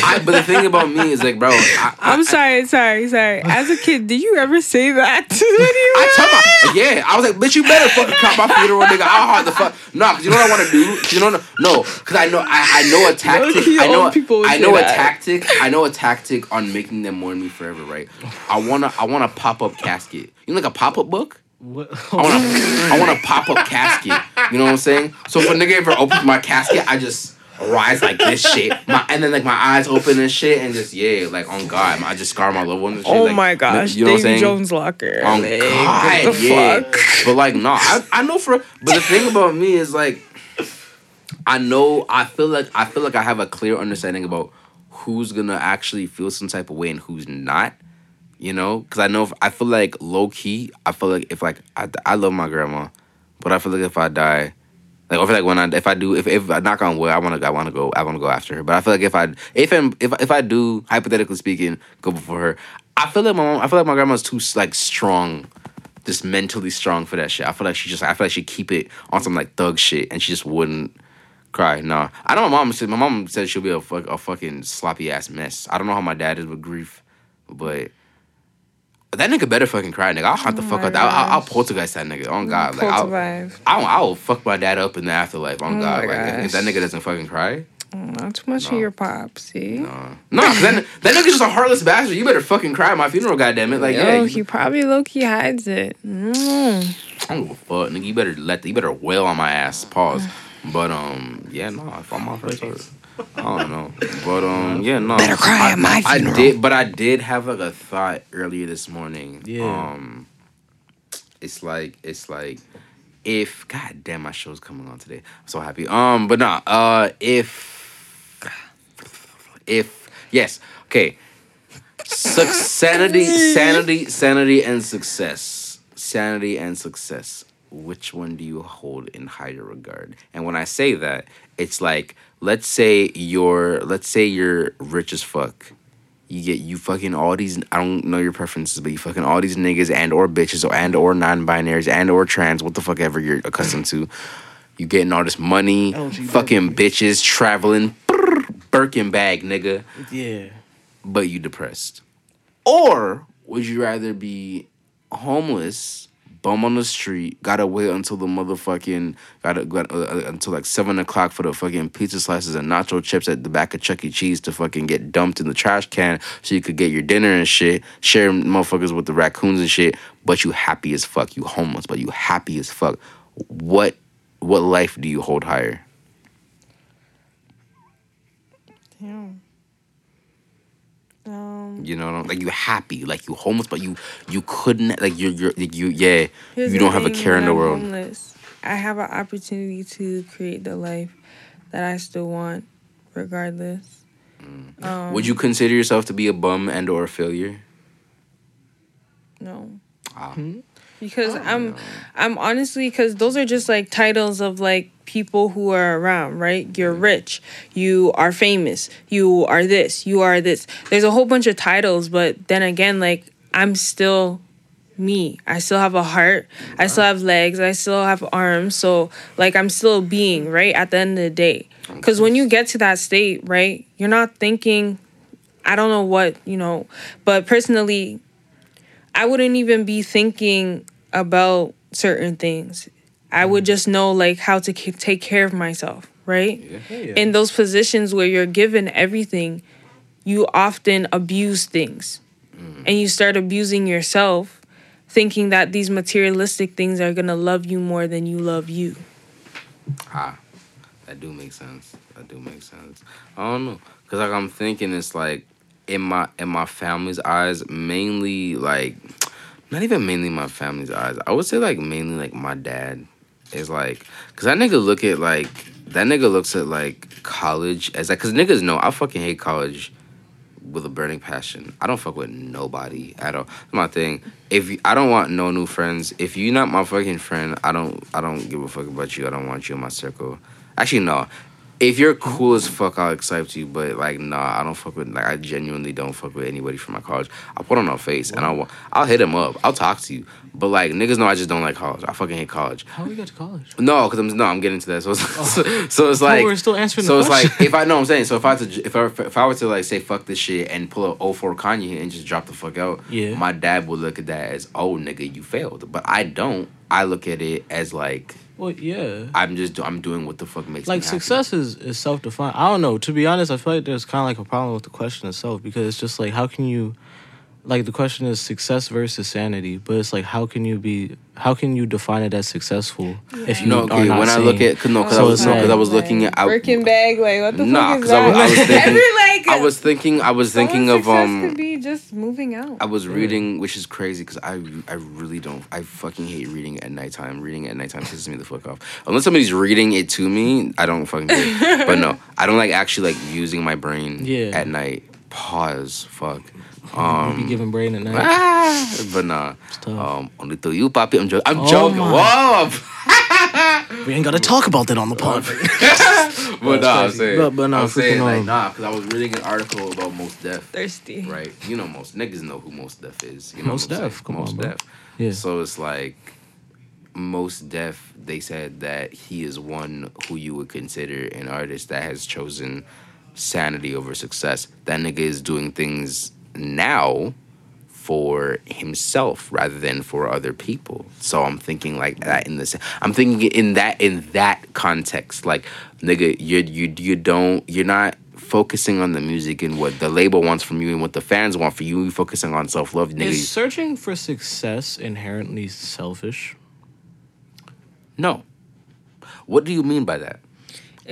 I, but the thing about me is like, bro, I, I, I'm sorry, sorry, sorry. As a kid, did you ever say that to I anyone? told my, yeah, I was like, bitch, you better fucking cry at my funeral, nigga. I'll hard the fuck. No, cause you know what I want to do? you know, no, cause I know, I, I know a tactic. I know, people I know a tactic. I know a tactic on making them mourn me forever, right? I wanna, I wanna pop up casket. You know, like a pop up book. What? I want a, I want a pop up casket. You know what I'm saying? So if a nigga ever opens my casket, I just rise like this shit, my, and then like my eyes open and shit, and just yeah, like on God, I just scar my loved ones. Oh like, my gosh, you know what I'm Davy saying? Jones locker. On Like, God, yeah. fuck? But like, no, I, I know for. But the thing about me is like, I know. I feel like I feel like I have a clear understanding about who's gonna actually feel some type of way and who's not. You know, because I know if, I feel like low key. I feel like if like I, I love my grandma, but I feel like if I die. Like I feel like when I if I do if if I knock on wood I want to I want to go I want to go after her but I feel like if I if I'm, if if I do hypothetically speaking go before her I feel like my mom I feel like my grandma's too like strong just mentally strong for that shit. I feel like she just I feel like she keep it on some like thug shit and she just wouldn't cry. Nah. I know my mom said my mom said she'll be a fuck a fucking sloppy ass mess. I don't know how my dad is with grief, but that nigga better fucking cry, nigga. I'll hunt the Oh fuck out. I'll, I'll poltergeist that nigga. On God, like I'll. I'll, I'll fuck my dad up in the afterlife. On Oh God, my like if- if that nigga doesn't fucking cry. Not too much No. of your pop, see? No, no, that, that nigga's just a heartless bastard. You better fucking cry at my funeral, goddammit. Like, Yo, yeah, you- he probably low key hides it. Mm. I don't give a fuck, nigga. You better let the, you better wail on my ass. Pause. But um, yeah, no. If I'm off I don't know. But um, yeah, no. Better cry I, at my funeral. I did, but I did have like a thought earlier this morning. Yeah. Um, it's like it's like if God damn my show's coming on today. I'm so happy. Um, but nah. Uh, if if yes, okay. Suc sanity, sanity, sanity, and success. Sanity and success. Which one do you hold in higher regard? And when I say that, it's like, let's say you're, let's say you're rich as fuck. You get you fucking all these. I don't know your preferences, but you fucking all these niggas and or bitches or and or non-binaries and or trans. What the fuck ever you're accustomed to. You getting all this money, LGBT. fucking bitches traveling, brrr, Birkin bag, nigga Yeah. but you depressed? Or would you rather be homeless, bum on the street, gotta wait until the motherfucking gotta got, uh, uh, until like seven o'clock for the fucking pizza slices and nacho chips at the back of Chuck E. Cheese to fucking get dumped in the trash can so you could get your dinner and shit, share motherfuckers with the raccoons and shit, but you happy as fuck. You homeless, but you happy as fuck. What what life do you hold higher? Damn. Um, You know, I'm- like you happy, like you homeless, but you you couldn't like you're you're like you yeah here's you don't have a care in the I'm world. Homeless, I have an opportunity to create the life that I still want, regardless. Um, Would you consider yourself to be a bum and or a failure? No. Ah. Because I'm I'm honestly because those are just like titles of like people who are around, right? You're rich, you are famous, you are this, you are this. There's a whole bunch of titles, but then again, like I'm still me. I still have a heart. I still have legs. I still have arms. So like I'm still being, right? At the end of the day. Cuz when you get to that state, right? You're not thinking I don't know what, you know, but personally I wouldn't even be thinking about certain things. I would just know like how to take care of myself, right? In those positions where you're given everything, you often abuse things. And you start abusing yourself thinking that these materialistic things are going to love you more than you love you. Ah, that do make sense. That do make sense. I don't know, cause like I'm thinking it's like in my in my family's eyes, mainly like not even mainly my family's eyes. I would say like mainly like my dad is like, cause that nigga look at like that nigga looks at like college as like, cause niggas know I fucking hate college with a burning passion. I don't fuck with nobody at all. That's my thing. If you, I don't want no new friends, if you're not my fucking friend, I don't I don't give a fuck about you. I don't want you in my circle. Actually, no. If you're cool as fuck, I'll accept you. But like, nah, I don't fuck with. Like, I genuinely don't fuck with anybody from my college. I'll put on a face and I'll I'll hit him up. I'll talk to you. But like, niggas know I just don't like college. I fucking hate college. How we got to college? No, because I'm no, I'm getting to that. So, it's, oh. so, so it's like Oh. we're still answering So it's like if I know what I'm saying. So if I had to, if I if I were to like say fuck this shit and pull a 04 Kanye and just drop the fuck out, Yeah. my dad would look at that as oh nigga you failed. But I don't. I look at it as like Well, yeah. I'm just I'm doing what the fuck makes like me happy. success is, is self defined. I don't know. To be honest, I feel like there's kind of like a problem with the question itself because it's just like how can you, like the question is success versus sanity, but it's like how can you be how can you define it as successful if you No, are okay. not When I look at cause no, cause So I was it's no, cause I like- was looking at I, Birkin bag, like what the Nah, fuck is 'cause I was- that? I was thinking- Every like I was thinking I was thinking of um could be just moving out. I was reading, which is crazy because I I really don't. I fucking hate reading at nighttime. Reading at nighttime pisses me the fuck off. Unless somebody's reading it to me, I don't fucking care. but no, I don't like actually like using my brain Yeah. at night. Pause. Fuck. You be Um, giving brain at night. ah, but nah. tough. Um, only to you, papi. I'm joking. I'm Oh joking. my. Whoa. We ain't gotta talk about that on the pod. but nah, I'm saying. But- but nah, I'm saying freaking, like um, nah, because I was reading an article about Mos Def. Thirsty. Right. You know most niggas know who Mos Def is. You know Mos what I'm Def, come on, most bro. deaf. Yeah. So it's like Mos Def. They said that he is one who you would consider an artist that has chosen sanity over success. That nigga is doing things now for himself rather than for other people. So I'm thinking like that in this. I'm thinking in that in that context. Like nigga, you you you don't you're not focusing on the music and what the label wants from you and what the fans want for you. You're focusing on self love, nigga. Is searching for success inherently selfish? no. What do you mean by that?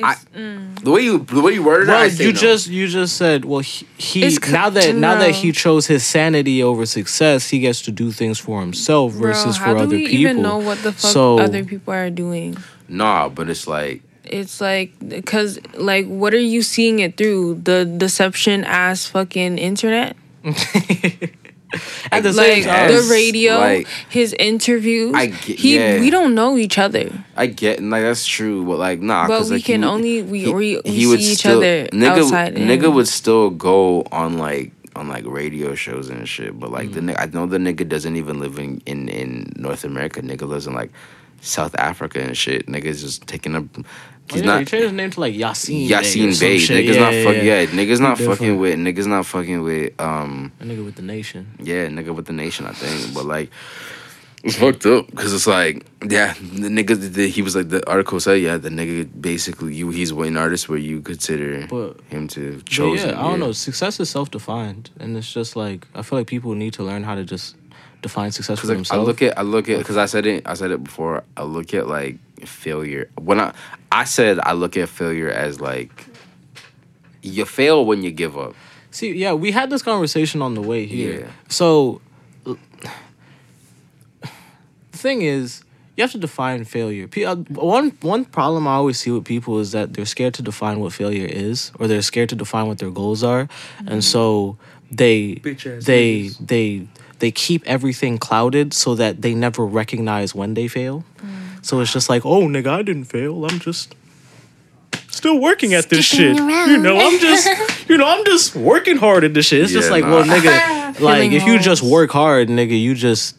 I, mm. the way you the way you worded it, Well, I say you no. just you just said well he, he c- now that now that he chose his sanity over success, he gets to do things for himself versus Bro, how for do other we people. even know what the fuck So- other people are doing? nah, but it's like It's like, cause like, what are you seeing it through? The deception ass fucking internet, At the like same time, the radio, like- his interviews. I get- he, yeah. we don't know each other, I get like that's true, but like nah, but we like, can would- only we he- we, he would see each still- other nigga, outside. and- Nigga would still go on like on like radio shows and shit, but like the Mm. nigga, I know the nigga doesn't even live in, in in North America. Nigga lives in like South Africa and shit. Nigga's just taking up. Oh, He's yeah, he not. changed his name to like Yasin. Yasin Bey. Bey. or some shit. Niggas yeah, not yeah, fucking yeah. yeah. Niggas not Different. fucking with niggas not fucking with um A nigga with the nation. yeah nigga with the nation I think but like it's fucked up because it's like yeah the nigga the, he was like the article said yeah the nigga basically you he's an artist where you consider But- him to But chosen yeah, I don't know. Success is self defined, and it's just like I feel like people need to learn how to just define success for Cause like, I look at I look at because I said it I said it before I look at like failure when I I said I look at failure as like you fail when you give up See, yeah, we had this conversation on the way here. Yeah. So, the thing is, you have to define failure. Uh, One one problem I always see with people is that they're scared to define what failure is, or they're scared to define what their goals are, and so they Bitch-ass they niggas. they they keep everything clouded so that they never recognize when they fail. So it's just like, oh, nigga, I didn't fail. I'm just still working at this shit. You know, I'm just, you know, I'm just working hard at this shit. It's just like, nah. well, nigga, like if you just work hard, nigga, you just,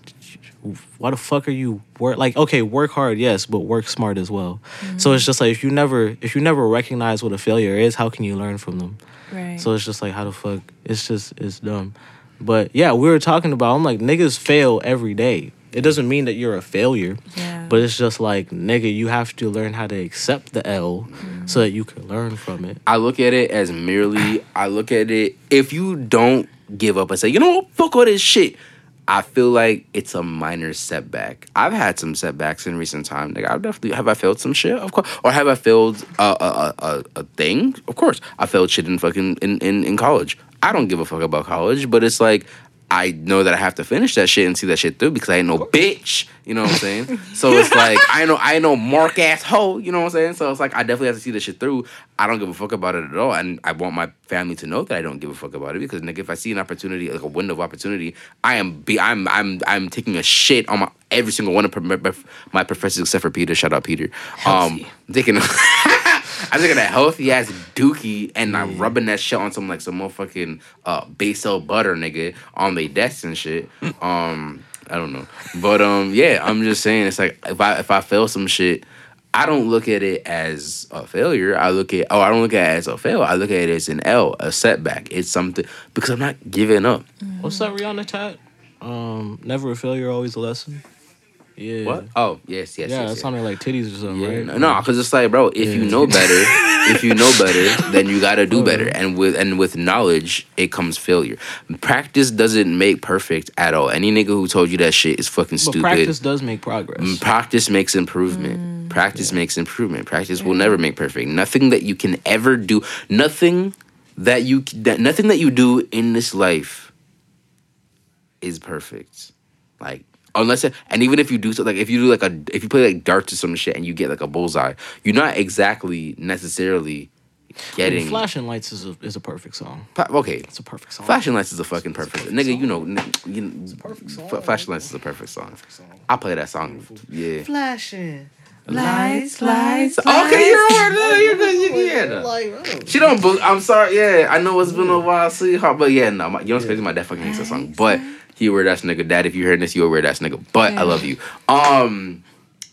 why the fuck are you work? Like, okay, work hard, yes, but work smart as well. So it's just like if you never, if you never recognize what a failure is, how can you learn from them? right. So it's just like, how the fuck? It's just, it's dumb. But yeah, we were talking about. I'm like, niggas fail every day. It doesn't mean that you're a failure. yeah. But it's just like, nigga, you have to learn how to accept the L mm-hmm. so that you can learn from it. I look at it as merely I look at it if you don't give up and say, you know what, fuck all this shit. I feel like it's a minor setback. I've had some setbacks in recent time. Like I've definitely have I failed some shit, of course, or have I failed a a, a, a, a thing? Of course, I failed shit in fucking in, in in college. I don't give a fuck about college, but it's like I know that I have to finish that shit and see that shit through because I ain't no bitch. You know what I'm saying? so it's like I know I know mark ass hoe. You know what I'm saying? So it's like I definitely have to see this shit through. I don't give a fuck about it at all, and I want my family to know that I don't give a fuck about it because nigga, if I see an opportunity like a window of opportunity, I am be I'm I'm I'm taking a shit on my every single one of my professors except for Peter. Shout out Peter. Um, taking. I'm taking a healthy ass dookie and I'm rubbing that shit on some like some motherfucking uh basil butter nigga on their desks and shit. Um, I don't know, but um, yeah, I'm just saying it's like if I if I fail some shit. I don't look at it as a failure. I look at oh, I don't look at it as a fail. I look at it as an L, a setback. It's something because I'm not giving up. What's that Rihanna tat? Um, never a failure, always a lesson. Yeah. What? Oh, yes, yes. Yeah, yes, it sounded like titties or something, yeah. right? No, because it's like, bro, if yeah. you know better, if you know better, then you gotta do better. And with and with knowledge, it comes failure. Practice doesn't make perfect at all. Any nigga who told you that shit is fucking stupid. Practice does make progress. Mm, practice makes improvement. Mm, practice yeah. makes improvement. Practice will never make perfect. Nothing that you can ever do, nothing that you that nothing that you do in this life is perfect. Like unless it, and even if you do so like if you do like a if you play like darts or some shit and you get like a bullseye you're not exactly necessarily getting I mean, flashing lights is a is a perfect song. Okay. It's a perfect song. Flashing lights is a fucking perfect, perfect nigga song. you know you know, it's a perfect song flashing lights is a perfect song, perfect song. i'll play that song yeah. Flashing Lights, lights, Okay, you're right. You're good. You, yeah. She don't. I'm sorry. Yeah, I know it's been a while, sweetheart. But yeah, no. My, you know what's crazy? My dad fucking hates that song. But he a weird ass nigga. Dad, if you heard this, you a weird ass nigga. But yeah. I love you. Um,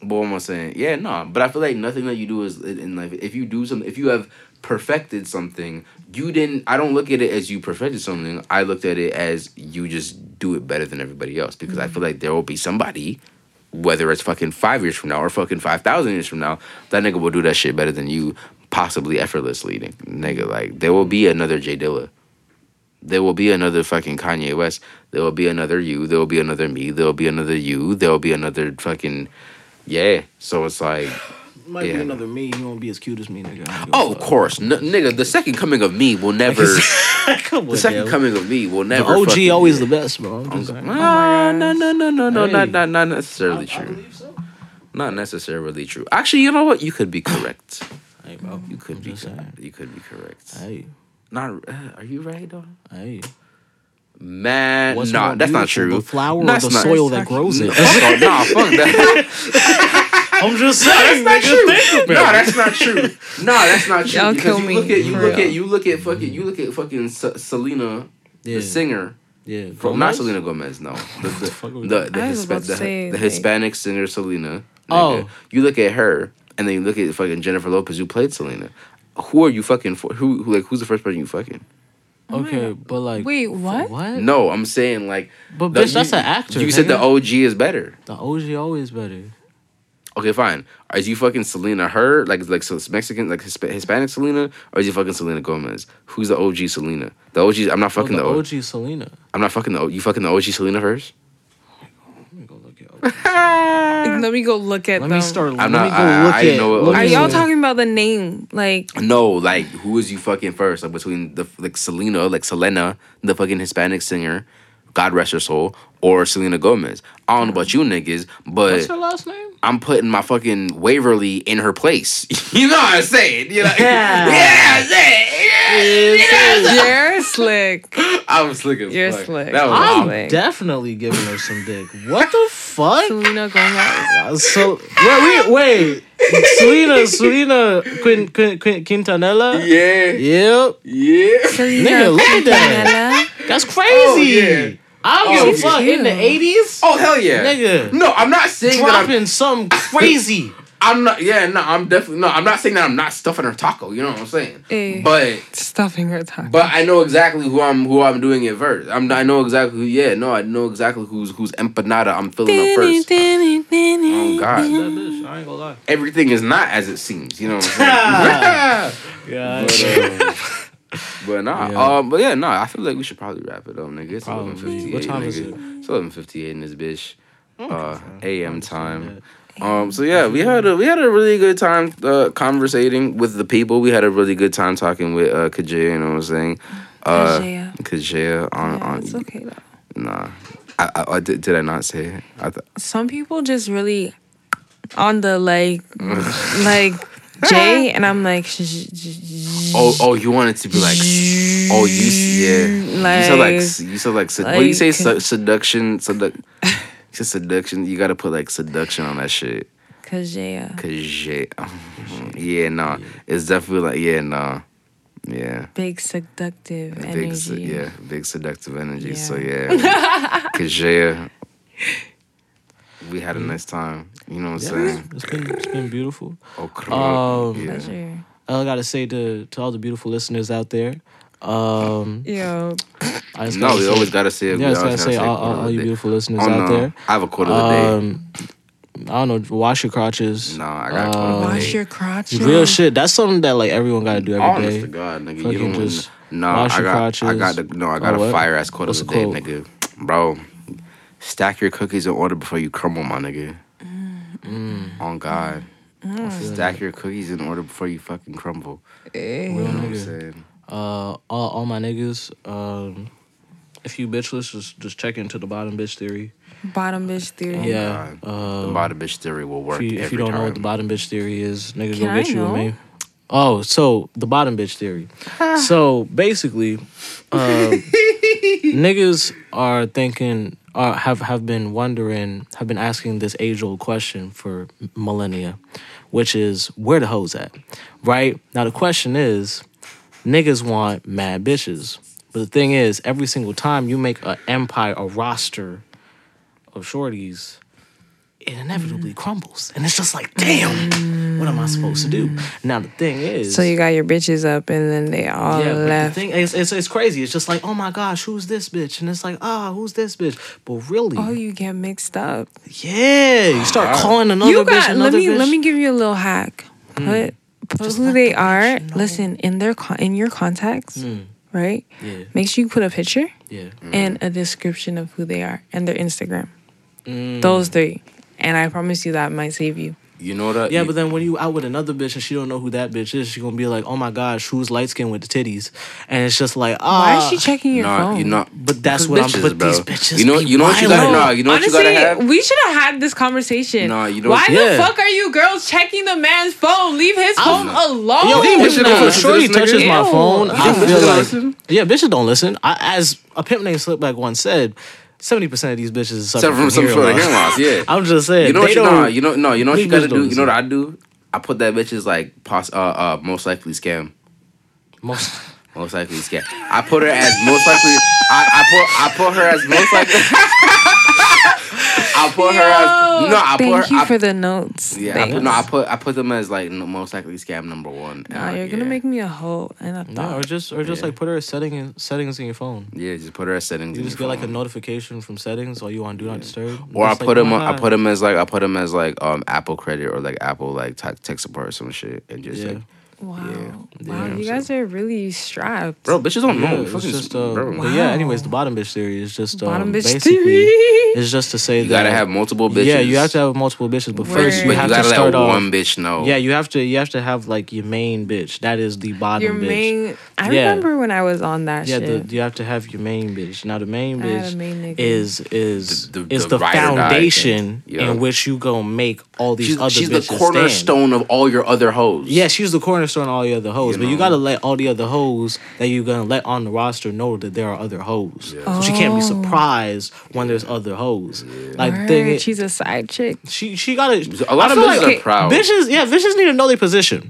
but what am I saying? Yeah, no. But I feel like nothing that you do is in life. If you do something, if you have perfected something, you didn't. I don't look at it as you perfected something. I looked at it as you just do it better than everybody else because mm-hmm. I feel like there will be somebody. Whether it's fucking five years from now or fucking five thousand years from now, that nigga will do that shit better than you, possibly effortlessly. Nigga, like there will be another J Dilla there will be another fucking Kanye West. There will be another you. There will be another me. There will be another you. There will be another fucking yeah. So it's like might yeah. be another me. He won't be as cute as me, nigga. Oh, of course, N- nigga. The second coming of me will never. on, the second coming of me will never. The OG always the best, bro. No, no, no, no, no, hey. not, not, not necessarily I, true. I so. Not necessarily true. Actually, you know what? You could be correct. Hey, bro. You could I'm be. You could be correct. Hey. Not. Uh, are you right though? Hey. Man, no, nah, that's not true. The flower that's or the not, soil that grows it? nah, fuck that. I'm just saying, no, that's not true. No, that's not true. No, that's not true. Y'all because you look at you look at you look at fucking you look at fucking Selena, yeah. the singer. Yeah, from not Selena Gomez. No, the the the, the, Hispa- the, the Hispanic singer Selena. Oh, you look at her, and then you look at fucking Jennifer Lopez, who played Selena who are you fucking for? Who, who like who's the first person you fucking? Okay, but like, wait, what? What? No, I'm saying like, but the, bitch, that's you, an actor. You said the OG is better. The OG always better. Okay, fine. Is you fucking Selena her like like so Mexican like Hispanic Selena or is you fucking Selena Gomez? Who's the OG Selena? The OG. I'm not oh, fucking oh, the, the OG Selena. I'm not fucking the you fucking the OG Selena first. let me go look at let them. Me start, I'm not, me go I, look I, at. Know Are y'all talking about the name? Like no, like who is you fucking first? Like between the like Selena, like Selena, the fucking Hispanic singer, God rest her soul, or Selena Gomez. I don't know about you niggas, but what's her last name? I'm putting my fucking Waverly in her place. you know what I'm saying? You know, yeah, yeah, I'm saying. Yeah, You're slick. I was slick as You're fuck. slick. That was I'm slick. definitely giving her some dick. What the fuck? Selena Gomez. So wait, wait, wait. Selena, Selena Quin, Quin, Quin, Quintanilla. Yeah. Yep. Yeah. Selena Nigga, look at that. That's crazy. Oh, yeah. I don't oh, give a fuck. In the eighties? Oh hell yeah, nigga. No, I'm not saying dropping that I'm, something crazy. I'm not. Yeah, no, I'm definitely no. I'm not saying that I'm not stuffing her taco. You know what I'm saying? Hey, eh, but stuffing her taco. But I know exactly who I'm. Who I'm doing it first. I'm. I know exactly. Who, yeah, no, I know exactly who's who's empanada. I'm filling up first. oh God, bitch, I ain't gonna lie. Everything is not as it seems. You know what I'm saying? yeah. But, um, but nah, yeah. um, but yeah, nah. I feel like we should probably wrap it up, nigga. It's eleven fifty eight. What time nigga. is it? It's eleven fifty eight in this bitch. Uh, AM time. Um, so yeah, we had a we had a really good time uh, conversating with the people. We had a really good time talking with uh Kajaea, you know what I'm saying? Uh Kajaea on yeah, on it's okay though. Nah, I, I, I did, did I not say it? I th- Some people just really on the like, like Jay, and I'm like, oh, oh, you wanted to be like, oh, you, yeah, you said like, Like- you said like, sed- what do you say? like- Su- seduction, seduc- you said seduction. You gotta put like seduction on that shit. cause yeah, uh, Cause yeah, yeah, nah, it's definitely like, yeah, nah, yeah. big seductive Big, energy. se- yeah, big seductive energy. So Yeah. yeah, cause yeah, we had a nice time. You know what I'm Yeah, saying? it's been it's been beautiful. Oh, crud. Um, yeah. I gotta say to to all the beautiful listeners out there, um, Yo, I just No, we say- always gotta say. Yeah, I was always gonna say all, all, all you beautiful listeners Oh, out no. there. I have a quote of the day. Um, I don't know. Wash your crotches. No, I got a quote um, wash your crotch. Real shit. That's something that like everyone gotta do every Honest day. to God, nigga, you don't just no. wash I your got, I got the no. I got Oh, a fire ass quote What's of the the day, quote? nigga. Bro, stack your cookies in order before you crumble, my nigga. Mm. On God, Mm. stack your cookies in order before you fucking crumble. You know what I'm saying? Uh, all, all my niggas. Um, if you bitchless, just just check into the bottom bitch theory. Bottom bitch theory. yeah. Uh, The bottom bitch theory will work if you, every if you don't time. know what the bottom bitch theory is, nigga, Can go I get you know? a man. Oh, so the bottom bitch theory. so basically, uh, niggas are thinking, uh, have have been wondering, have been asking this age old question for millennia, which is where the hoes at, right? Now the question is, niggas want mad bitches, but the thing is, every single time you make an empire, a roster of shorties, it inevitably crumbles. And it's just like, damn, what am I supposed to do? Now the thing is So you got your bitches up, and then they all yeah, but the thing is, it's, it's crazy. It's just like, oh my gosh, who's this bitch? And it's like, ah, who's this bitch? But really, oh, you get mixed up. yeah, you start calling another you bitch got. another Let me bitch. let me give you a little hack. Put put Just who they the are. bitch know. Listen in their con- in your contacts, Mm, right? yeah, Make sure you put a picture yeah. and a description of who they are and their Instagram. Mm. Those three, and I promise you that might save you. You know that? Yeah, you, but then when you out with another bitch and she don't know who that bitch is, she gonna be like, "Oh my gosh, who's light skinned with the titties?" And it's just like, ah, Why is she checking your no, phone? you know. But that's because what I'm- bitches, but bro. these bitches You know, you know what you gotta violent. know. You know what you Honestly, gotta have. we should have had this conversation. No, you know- Why Yeah. the fuck are you girls checking the man's phone? Leave his phone alone. Yo, think if, bitches don't if listen to Shorty this nigga? touches my phone, You I feel like listen? yeah, bitches don't listen. I, as a pimp named Slipback once said, seventy percent of these bitches suffer from from some sort of hearing loss. Yeah. I'm just saying. You know what you know? You know no. You know what you gotta do. You know what I do? I put that bitch's like pos- uh uh most likely scam. most. Most likely scam. I put her as most likely. I, I put I put her as most likely. I put her as no. I Thank put her. you I, for the notes. yeah, I put, no. I put I put them as like most likely scam number one. Nah, Uh, you're gonna yeah. make me a hoe and a No, or just or just Yeah. like put her as setting in, settings in your phone. Yeah, just put her as settings. You in just your get like a notification from settings while you on do not disturb. Or I Just like, put oh them. my on, I put them as like I put them as like um Apple credit or like Apple like t- tech support or some shit and just Yeah. like wow, Yeah. wow, you guys are really strapped. bro, bitches don't Yeah, know. it's Fucking, just uh, bro. but yeah. Anyways, the bottom bitch theory is just um, Bottom bitch basically theory. it's just to say You that gotta have multiple bitches. Yeah, you have to have multiple bitches, but first you But have you to gotta start let off. one bitch know. Yeah, you have to you have to have like your main bitch. That is the bottom Your bitch. main. I Yeah. remember when I was on that yeah, shit. the, you have to have your main bitch. Now the main I had a bitch main is is The- the- is the the, ride or die foundation thing. Yeah. in which you gonna make all these she's, other she's bitches the cornerstone stand. of all your other hoes. Yeah, she's the cornerstone of all the other hoes, You but you gotta let all the other hoes that you're gonna let on the roster know that there are other hoes. So she can't be Oh. surprised when there's other hoes. Like the thing she's a side chick. she she gotta. A lot I of feel bitches like, are proud. Bitches, yeah, bitches need to know their position.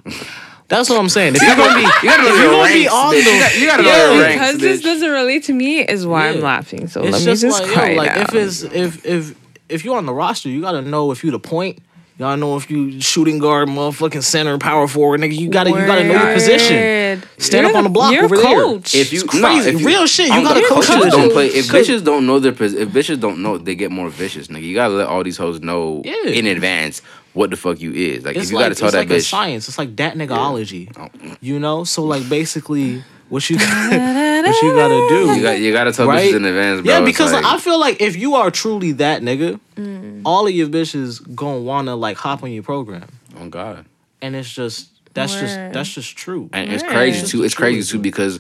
That's what I'm saying. If you're gonna be, You gotta know your you're gonna be on bitch. the, You got- you gotta know Yeah. your ranks, Because this bitch. doesn't relate to me is why I'm laughing. So it's let me just just like, quiet yo, like if it's if if if you're on the roster, you gotta know if you the point. You gotta know if you shooting guard, motherfucking center, power forward, nigga. You gotta you gotta know your position. Stand You're up on the block you're over a there. coach. If you It's no, crazy. if you- Real shit, you I'm- gotta if coach bitches don't play. If Cause- bitches don't know their pos- if bitches don't know, they get more vicious, nigga. You gotta let all these hoes know Yeah. in advance what the fuck you is. Like it's if you like, gotta tell it's that like a bitch. science. It's like dat niggaology. Oh. You know? So like basically what you what you gotta do. You got you gotta tell Right? bitches in advance, bro. Yeah, because like, I feel like if you are truly that nigga, Mm. all of your bitches gonna wanna like hop on your program, oh god. and it's just that's just that's just true. And it's crazy too. It's crazy too because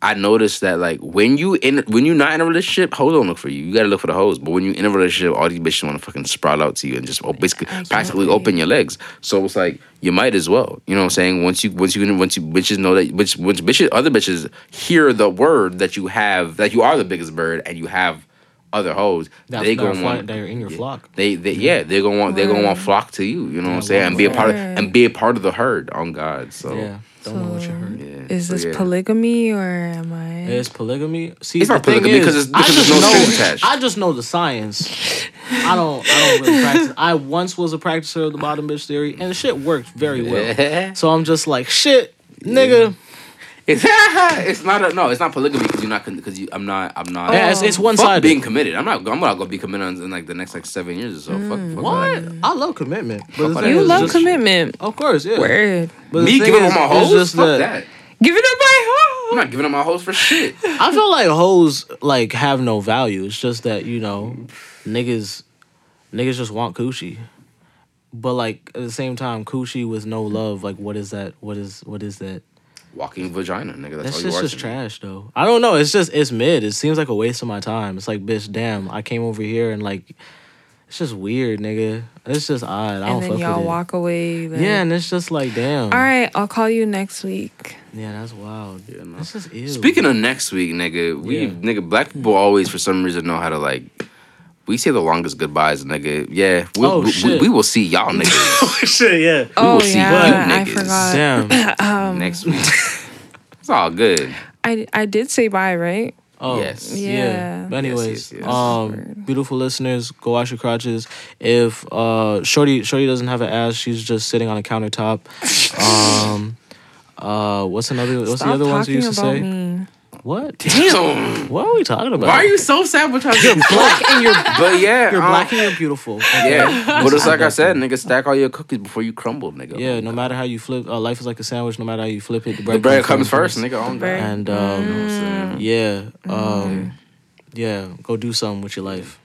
I noticed that like when you in when you're not in a relationship, hoes don't look for you. You gotta look for the hoes. But when you're in a relationship, all these bitches want to fucking sprout out to you and just oh, basically practically open your legs. So it's like you might as well. You know what I'm saying? Once you once you once you bitches know that bitch once bitches other bitches hear the word that you have that you are the biggest bird and you have other hoes, That's they they're gonna want they're in your flock. they, they yeah they're gonna want they're gonna want flock to you. You know what I'm saying? And be a part of and be a part of the herd on God. So Yeah, don't know what you heard. yeah. Is So, this yeah. polygamy or am I? It's polygamy. See, It's the not thing polygamy is, because it's- I because just there's no know, strings attached. I just know the science. I don't. I don't really practice. I once was a practicer of the bottom bitch theory, and the shit worked very well. Yeah. So I'm just like, shit, nigga. It's, it's not a, no. It's not polygamy because you're not because you. I'm not. I'm not. Yeah, it's, it's one Fuck sided. being committed. I'm not. I'm not gonna be committed in like the next like seven years or so. Fuck. Mm. fuck What? that. I love commitment. But Fuck the that. thing you love just- commitment. Of course, yeah. Word. But the Me thing giving is, up my it's hoes? just Fuck that- that. Give it up my I'm not giving up my hoes for shit. I feel like hoes like have no value. It's just that you know, niggas, niggas just want coochie. But like at the same time, coochie with no love. Like what is that? What is what is that? Walking vagina, nigga. That's That's all just you are. just to me. trash though. I don't know. It's just it's mid. It seems like a waste of my time. It's like bitch, damn. I came over here and like, it's just weird, nigga. It's just odd. I don't And then fuck y'all with walk away. Like, Yeah, and it's just like damn. All right, I'll call you next week. Yeah, that's wild. Yeah, no. This is ew. Speaking of next week, nigga, we Yeah. nigga black people always for some reason know how to like. We say the longest goodbyes, nigga. Yeah, we, Oh, we, we, we will see y'all niggas Oh shit, yeah. oh will see yeah, you I niggas. forgot. Damn. next week. it's all good. I I did say bye, right? Oh Yes. yeah. Yeah. But anyways, yes, yes. um, beautiful listeners, go wash your crotches. If uh, Shorty Shorty doesn't have an ass, she's just sitting on a countertop. um, uh, what's another? What's Stop the other ones you used to say? me. What? Damn. What are we talking about? Why are you so sabotaging? You're black and you're. But yeah, You're um, black and you're beautiful. Yeah, but it's like I said, nigga, stack all your cookies before you crumble, nigga. Yeah, no matter how you flip, uh, life is like a sandwich. No matter how you flip it, the bread, the bread comes first, nigga. On bread. God. And um, Mm. yeah, um, yeah, go do something with your life.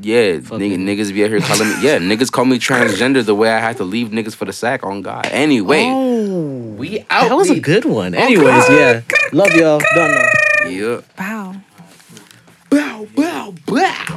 Yeah, nigga, niggas be out here calling me. Yeah, niggas call me transgender the way I had to leave niggas for the sack. On God. Anyway, Oh, we out. that was a good one. Anyways, yeah, love y'all. Don't know. Yep. Bow. Bow, bow, bow.